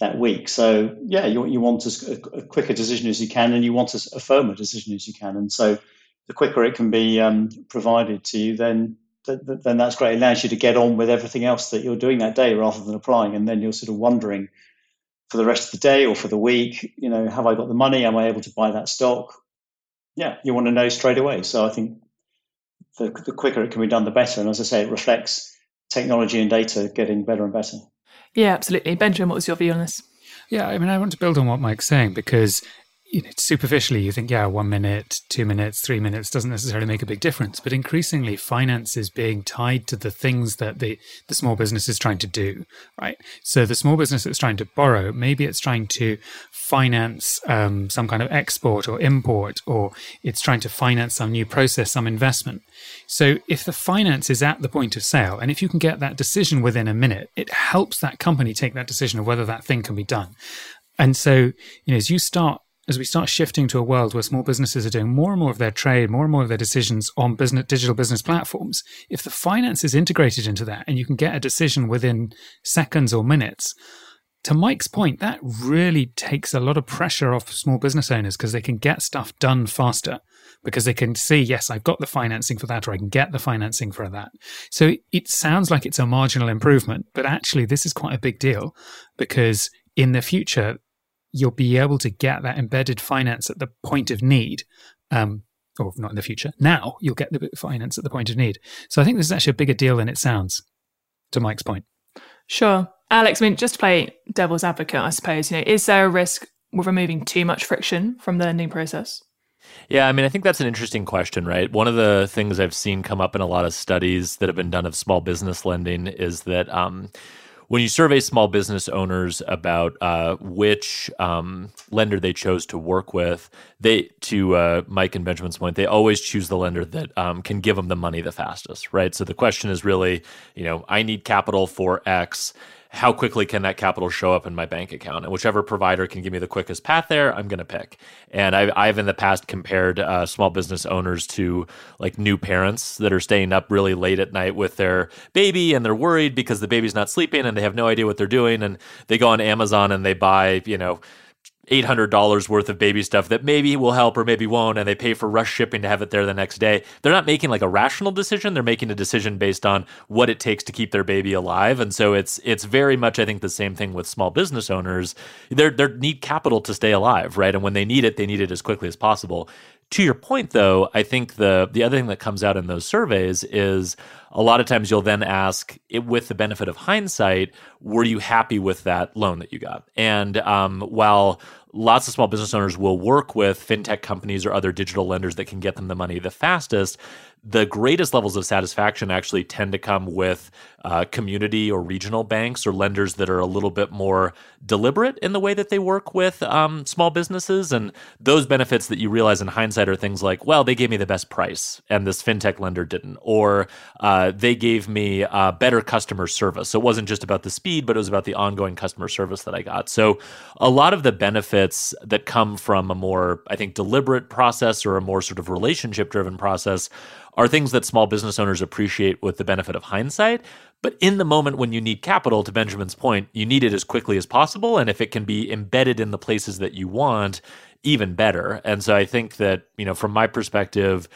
that week. So, yeah, you, you want as a, a quicker decision as you can, and you want as a firmer decision as you can. And so, the quicker it can be um, provided to you, then then that's great. It allows you to get on with everything else that you're doing that day rather than applying. And then you're sort of wondering for the rest of the day or for the week, you know, have I got the money? Am I able to buy that stock? Yeah, you want to know straight away. So I think the, the quicker it can be done, the better. And as I say, it reflects technology and data getting better and better. Yeah, absolutely. Benjamin, what was your view on this? Yeah, I mean, I want to build on what Mike's saying because you know, superficially, you think, yeah, one minute, two minutes, three minutes doesn't necessarily make a big difference. But increasingly, finance is being tied to the things that the, the small business is trying to do, right? So the small business that's trying to borrow, maybe it's trying to finance um, some kind of export or import, or it's trying to finance some new process, some investment. So if the finance is at the point of sale, and if you can get that decision within a minute, it helps that company take that decision of whether that thing can be done. And so, you know, as you start as we start shifting to a world where small businesses are doing more and more of their trade, more and more of their decisions on business, digital business platforms, if the finance is integrated into that and you can get a decision within seconds or minutes, to Mike's point, that really takes a lot of pressure off small business owners because they can get stuff done faster because they can see, yes, I've got the financing for that, or I can get the financing for that. So it sounds like it's a marginal improvement, but actually, this is quite a big deal because in the future, you'll be able to get that embedded finance at the point of need. Um, or not in the future. Now you'll get the finance at the point of need. So I think this is actually a bigger deal than it sounds, to Mike's point. Sure. Alex, I mean, just to play devil's advocate, I suppose, you know, is there a risk with removing too much friction from the lending process? Yeah, I mean, I think that's an interesting question, right? One of the things I've seen come up in a lot of studies that have been done of small business lending is that um, when you survey small business owners about uh, which um, lender they chose to work with, they to uh, Mike and Benjamin's point, they always choose the lender that um, can give them the money the fastest, right? So the question is really, you know, I need capital for X how quickly can that capital show up in my bank account? And whichever provider can give me the quickest path there, I'm going to pick. And I've, I've in the past compared uh, small business owners to like new parents that are staying up really late at night with their baby and they're worried because the baby's not sleeping and they have no idea what they're doing. And they go on Amazon and they buy, you know, $800 worth of baby stuff that maybe will help or maybe won't and they pay for rush shipping to have it there the next day. They're not making like a rational decision. They're making a decision based on what it takes to keep their baby alive. And so it's it's very much i think the same thing with small business owners. They they need capital to stay alive right? And when they need it they need it as quickly as possible. To your point though i think the the other thing that comes out in those surveys is a lot of times you'll then ask it, with the benefit of hindsight were you happy with that loan that you got and um, while lots of small business owners will work with fintech companies or other digital lenders that can get them the money the fastest the greatest levels of satisfaction actually tend to come with uh, community or regional banks or lenders that are a little bit more deliberate in the way that they work with um, small businesses. And those benefits that you realize in hindsight are things like, well, they gave me the best price and this fintech lender didn't, or uh, they gave me uh, better customer service. So it wasn't just about the speed, but it was about the ongoing customer service that I got. So a lot of the benefits that come from a more, I think, deliberate process or a more sort of relationship driven process are things that small business owners appreciate with the benefit of hindsight. But in the moment when you need capital, to Benjamin's point, you need it as quickly as possible. And if it can be embedded in the places that you want, even better. And so I think that, you know, from my perspective,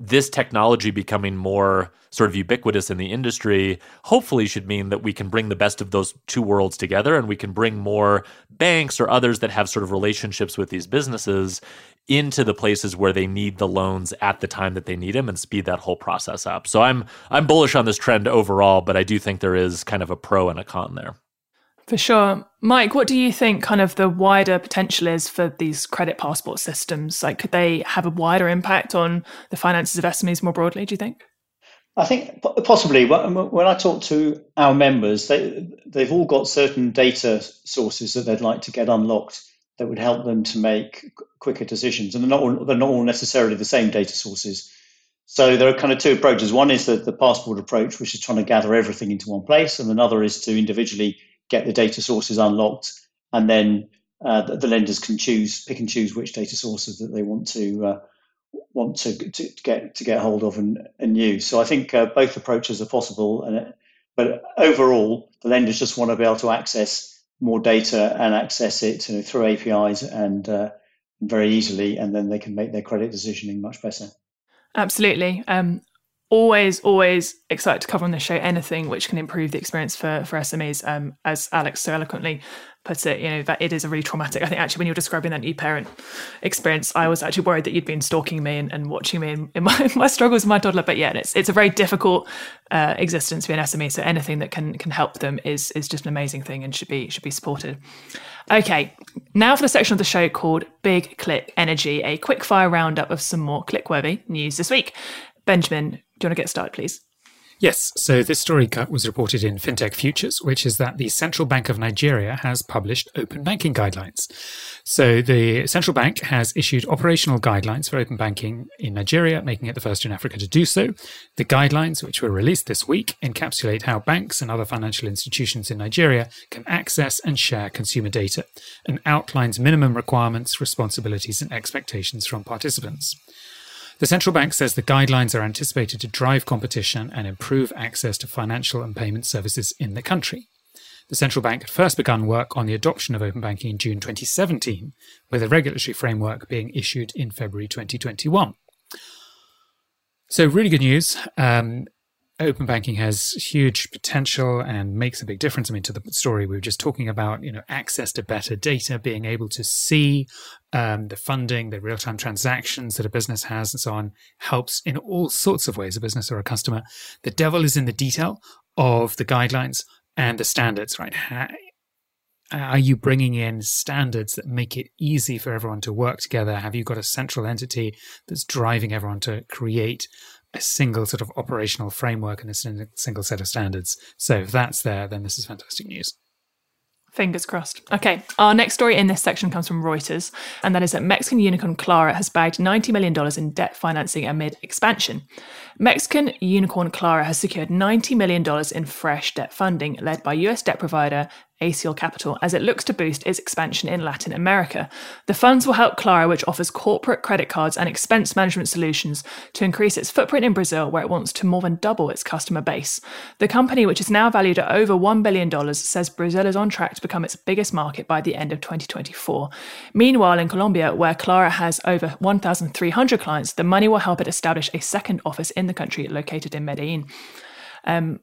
this technology becoming more sort of ubiquitous in the industry hopefully should mean that we can bring the best of those two worlds together and we can bring more banks or others that have sort of relationships with these businesses into the places where they need the loans at the time that they need them and speed that whole process up. So I'm I'm bullish on this trend overall, but I do think there is kind of a pro and a con there. For sure. Mike, what do you think kind of the wider potential is for these credit passport systems? Like could they have a wider impact on the finances of SMEs more broadly, do you think? I think possibly when I talk to our members, they they've all got certain data sources that they'd like to get unlocked that would help them to make quicker decisions, and they're not all, they're not all necessarily the same data sources. So there are kind of two approaches. One is the, the passport approach, which is trying to gather everything into one place, and another is to individually get the data sources unlocked, and then uh, the, the, lenders can choose, pick and choose which data sources that they want to uh, want to, to, get to get hold of and, and use. So I think uh, both approaches are possible, and but overall, the lenders just want to be able to access more data and access it you know, through APIs and uh, very easily, and then they can make their credit decisioning much better. Absolutely. Um, always, always excited to cover on the show anything which can improve the experience for for SMEs. Um, as Alex so eloquently puts it, you know that it is a really traumatic. I think actually when you were describing that new parent experience, I was actually worried that you'd been stalking me and, and watching me in, in, my, my, struggles with my toddler. But yeah, it's it's a very difficult uh, existence to be an SME. So anything that can can help them is is just an amazing thing and should be should be supported. Okay, now for the section of the show called Big Click Energy, a quick fire roundup of some more click-worthy news this week. Benjamin, do you want to get started, please? Yes, so this story was reported in FinTech Futures, which is that the Central Bank of Nigeria has published open banking guidelines. So the central bank has issued operational guidelines for open banking in Nigeria, making it the first in Africa to do so. The guidelines, which were released this week, encapsulate how banks and other financial institutions in Nigeria can access and share consumer data and outlines minimum requirements, responsibilities, and expectations from participants. The central bank says the guidelines are anticipated to drive competition and improve access to financial and payment services in the country. The central bank had first begun work on the adoption of open banking in June 2017, with a regulatory framework being issued in February 2021. So, really good news. Um, open banking has huge potential and makes a big difference. I mean, to the story we were just talking about, you know, access to better data, being able to see um, the funding, the real time transactions that a business has, and so on, helps in all sorts of ways, a business or a customer. The devil is in the detail of the guidelines and the standards, right? Are you bringing in standards that make it easy for everyone to work together? Have you got a central entity that's driving everyone to create a single sort of operational framework and a single set of standards. So if that's there, then this is fantastic news. Fingers crossed. Okay, our next story in this section comes from Reuters, and that is that Mexican unicorn Clara has bagged $90 million in debt financing amid expansion. Mexican unicorn Clara has secured $90 million in fresh debt funding led by US debt provider ACL Capital as it looks to boost its expansion in Latin America. The funds will help Clara, which offers corporate credit cards and expense management solutions, to increase its footprint in Brazil, where it wants to more than double its customer base. The company, which is now valued at over $1 billion, says Brazil is on track to become its biggest market by the end of 2024. Meanwhile, in Colombia, where Clara has over 1,300 clients, the money will help it establish a second office in the country located in Medellin. Um,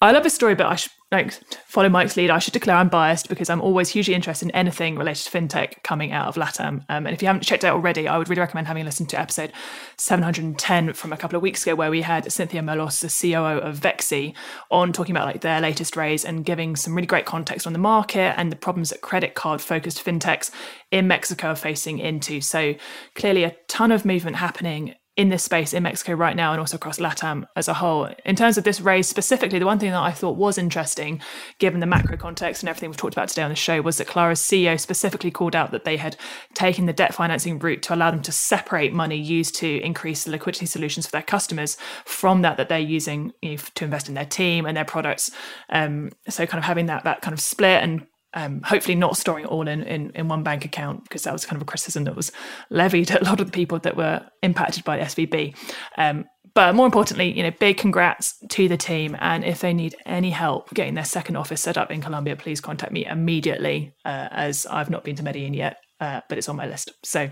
I love this story, but I should like follow Mike's lead. I should declare I'm biased because I'm always hugely interested in anything related to fintech coming out of LATAM. Um, and if you haven't checked out already, I would really recommend having a listen to episode 710 from a couple of weeks ago, where we had Cynthia Melos, the COO of Vexi, on talking about like their latest raise and giving some really great context on the market and the problems that credit card focused fintechs in Mexico are facing into. So clearly a ton of movement happening in this space in Mexico right now and also across LATAM as a whole. In terms of this raise specifically, the one thing that I thought was interesting, given the macro context and everything we've talked about today on the show, was that Clara's CEO specifically called out that they had taken the debt financing route to allow them to separate money used to increase the liquidity solutions for their customers from that that they're using you know, to invest in their team and their products. Um, so kind of having that that kind of split and um, hopefully not storing it all in, in, in one bank account because that was kind of a criticism that was levied at a lot of the people that were impacted by SVB. Um, but more importantly, you know, big congrats to the team. And if they need any help getting their second office set up in Colombia, please contact me immediately, uh, as I've not been to Medellin yet, uh, but it's on my list. So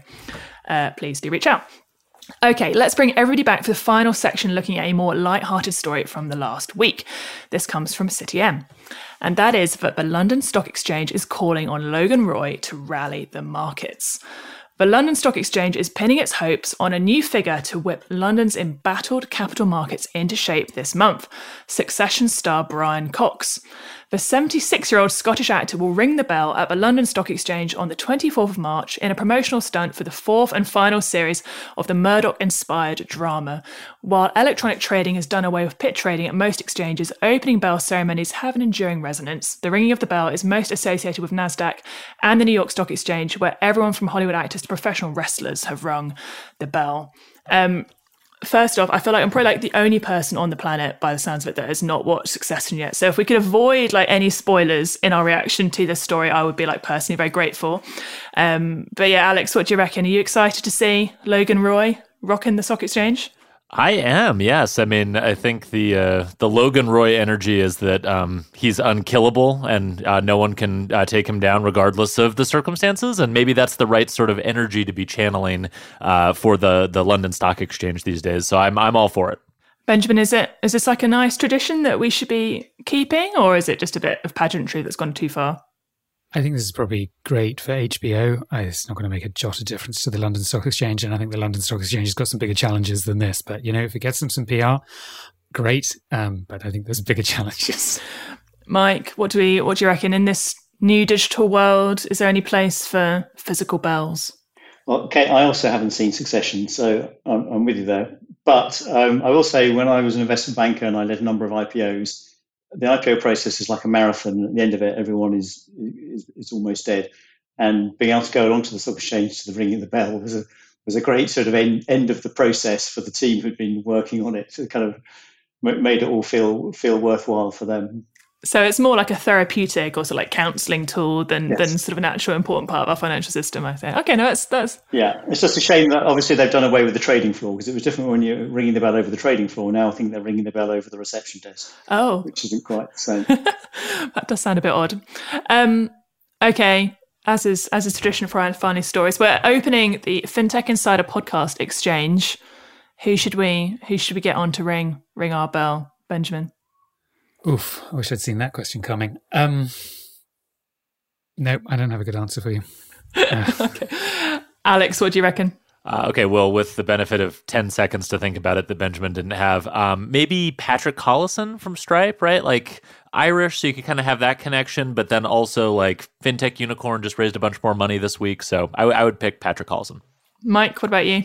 uh, please do reach out. Okay, let's bring everybody back for the final section looking at a more light-hearted story from the last week. This comes from City A.M., and that is that the London Stock Exchange is calling on Logan Roy to rally the markets. The London Stock Exchange is pinning its hopes on a new figure to whip London's embattled capital markets into shape this month Succession star Brian Cox. The 76 year old Scottish actor will ring the bell at the London Stock Exchange on the 24th of March in a promotional stunt for the fourth and final series of the Murdoch inspired drama. While electronic trading has done away with pit trading at most exchanges, opening bell ceremonies have an enduring resonance. The ringing of the bell is most associated with NASDAQ and the New York Stock Exchange, where everyone from Hollywood actors to professional wrestlers have rung the bell. Um, first off, I feel like I'm probably like the only person on the planet, by the sounds of it, that has not watched Succession yet. So if we could avoid like any spoilers in our reaction to this story, I would be like personally very grateful. Um, but yeah, Alex, what do you reckon? Are you excited to see Logan Roy rocking the stock exchange? I am, yes. I mean, I think the uh, the Logan Roy energy is that um, he's unkillable and uh, no one can uh, take him down regardless of the circumstances. And maybe that's the right sort of energy to be channeling uh, for the the London Stock Exchange these days. So I'm I'm all for it. Benjamin, is it is this like a nice tradition that we should be keeping, or is it just a bit of pageantry that's gone too far? I think this is probably great for HBO. It's not going to make a jot of difference to the London Stock Exchange, and I think the London Stock Exchange has got some bigger challenges than this. But you know, if it gets them some PR, great. Um, but I think there's bigger challenges. Mike, what do we? What do you reckon in this new digital world? Is there any place for physical bells? Well, okay, I also haven't seen Succession, so I'm, I'm with you there. But um, I will say, when I was an investment banker and I led a number of IPOs, the IPO process is like a marathon. At the end of it, everyone is is, is almost dead, and being able to go along to the stock exchange to the ringing of the bell was a was a great sort of end, end of the process for the team who'd been working on it. It kind of made it all feel feel worthwhile for them. So it's more like a therapeutic or sort of like counselling tool than Yes. than sort of an actual important part of our financial system. I think. Okay, no, that's that's Yeah, it's just a shame that obviously they've done away with the trading floor because it was different when you're ringing the bell over the trading floor. Now I think they're ringing the bell over the reception desk, oh, which isn't quite the same. that does sound a bit odd. Um, okay, as is as is tradition for our funny stories, we're opening the FinTech Insider Podcast Exchange. Who should we who should we get on to ring ring our bell, Benjamin? Oof! I wish I'd seen that question coming. Um, no, I don't have a good answer for you. okay, Alex, what do you reckon? Uh, okay, well, with the benefit of 10 seconds to think about it that Benjamin didn't have, um, maybe Patrick Collison from Stripe, right? Like Irish, so you could kind of have that connection, but then also like FinTech Unicorn just raised a bunch more money this week. So I, w- I would pick Patrick Collison. Mike, what about you?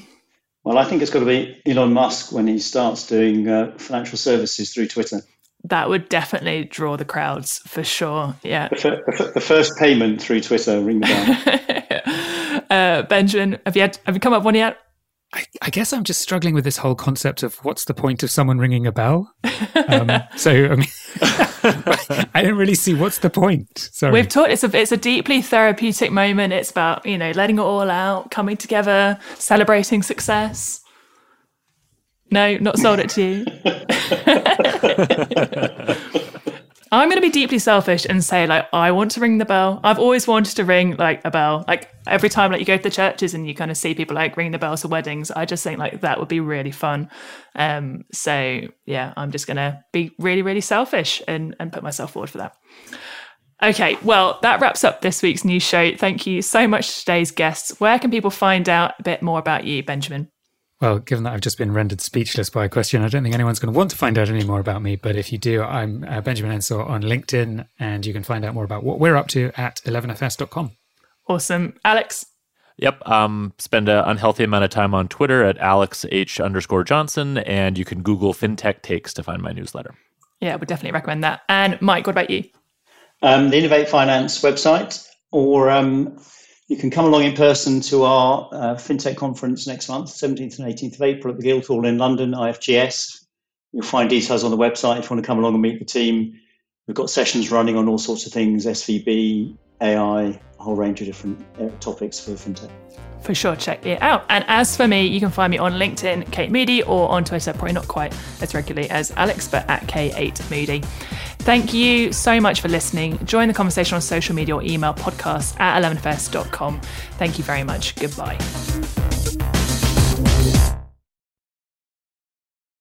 Well, I think it's got to be Elon Musk when he starts doing uh, financial services through Twitter. That would definitely draw the crowds for sure. Yeah. The, fir- the fir- the first payment through Twitter, ring the bell. uh, Benjamin, have you had, have you come up one yet? I, I guess I'm just struggling with this whole concept of what's the point of someone ringing a bell. Um, so I mean, I don't really see what's the point. Sorry. We've talked. It's a it's a deeply therapeutic moment. It's about you know letting it all out, coming together, celebrating success. No, not sold it to you. I'm going to be deeply selfish and say like I want to ring the bell. I've always wanted to ring like a bell. Like every time like you go to the churches and you kind of see people like ringing the bells for weddings. I just think like that would be really fun. Um, so yeah, I'm just going to be really really selfish and and put myself forward for that. Okay, well, that wraps up this week's news show. Thank you so much to today's guests. Where can people find out a bit more about you, Benjamin? Well, given that I've just been rendered speechless by a question, I don't think anyone's going to want to find out any more about me. But if you do, I'm uh, Benjamin Ensor on LinkedIn, and you can find out more about what we're up to at 11fs.com. Awesome. Alex? Yep. Um, spend an unhealthy amount of time on Twitter at Alex H underscore Johnson, and you can Google FinTech Takes to find my newsletter. Yeah, I would definitely recommend that. And Mike, what about you? Um, the Innovate Finance website, or um, you can come along in person to our uh, FinTech conference next month, 17th and 18th of April at the Guildhall in London, IFGS. You'll find details on the website if you want to come along and meet the team. We've got sessions running on all sorts of things SVB, AI, whole range of different uh, topics for FinTech. For sure, check it out. And as for me, you can find me on LinkedIn, Kate Moody, or on Twitter, probably not quite as regularly as Alex, but at K8 Moody. Thank you so much for listening. Join the conversation on social media or email podcast at 11fs.com. Thank you very much. Goodbye.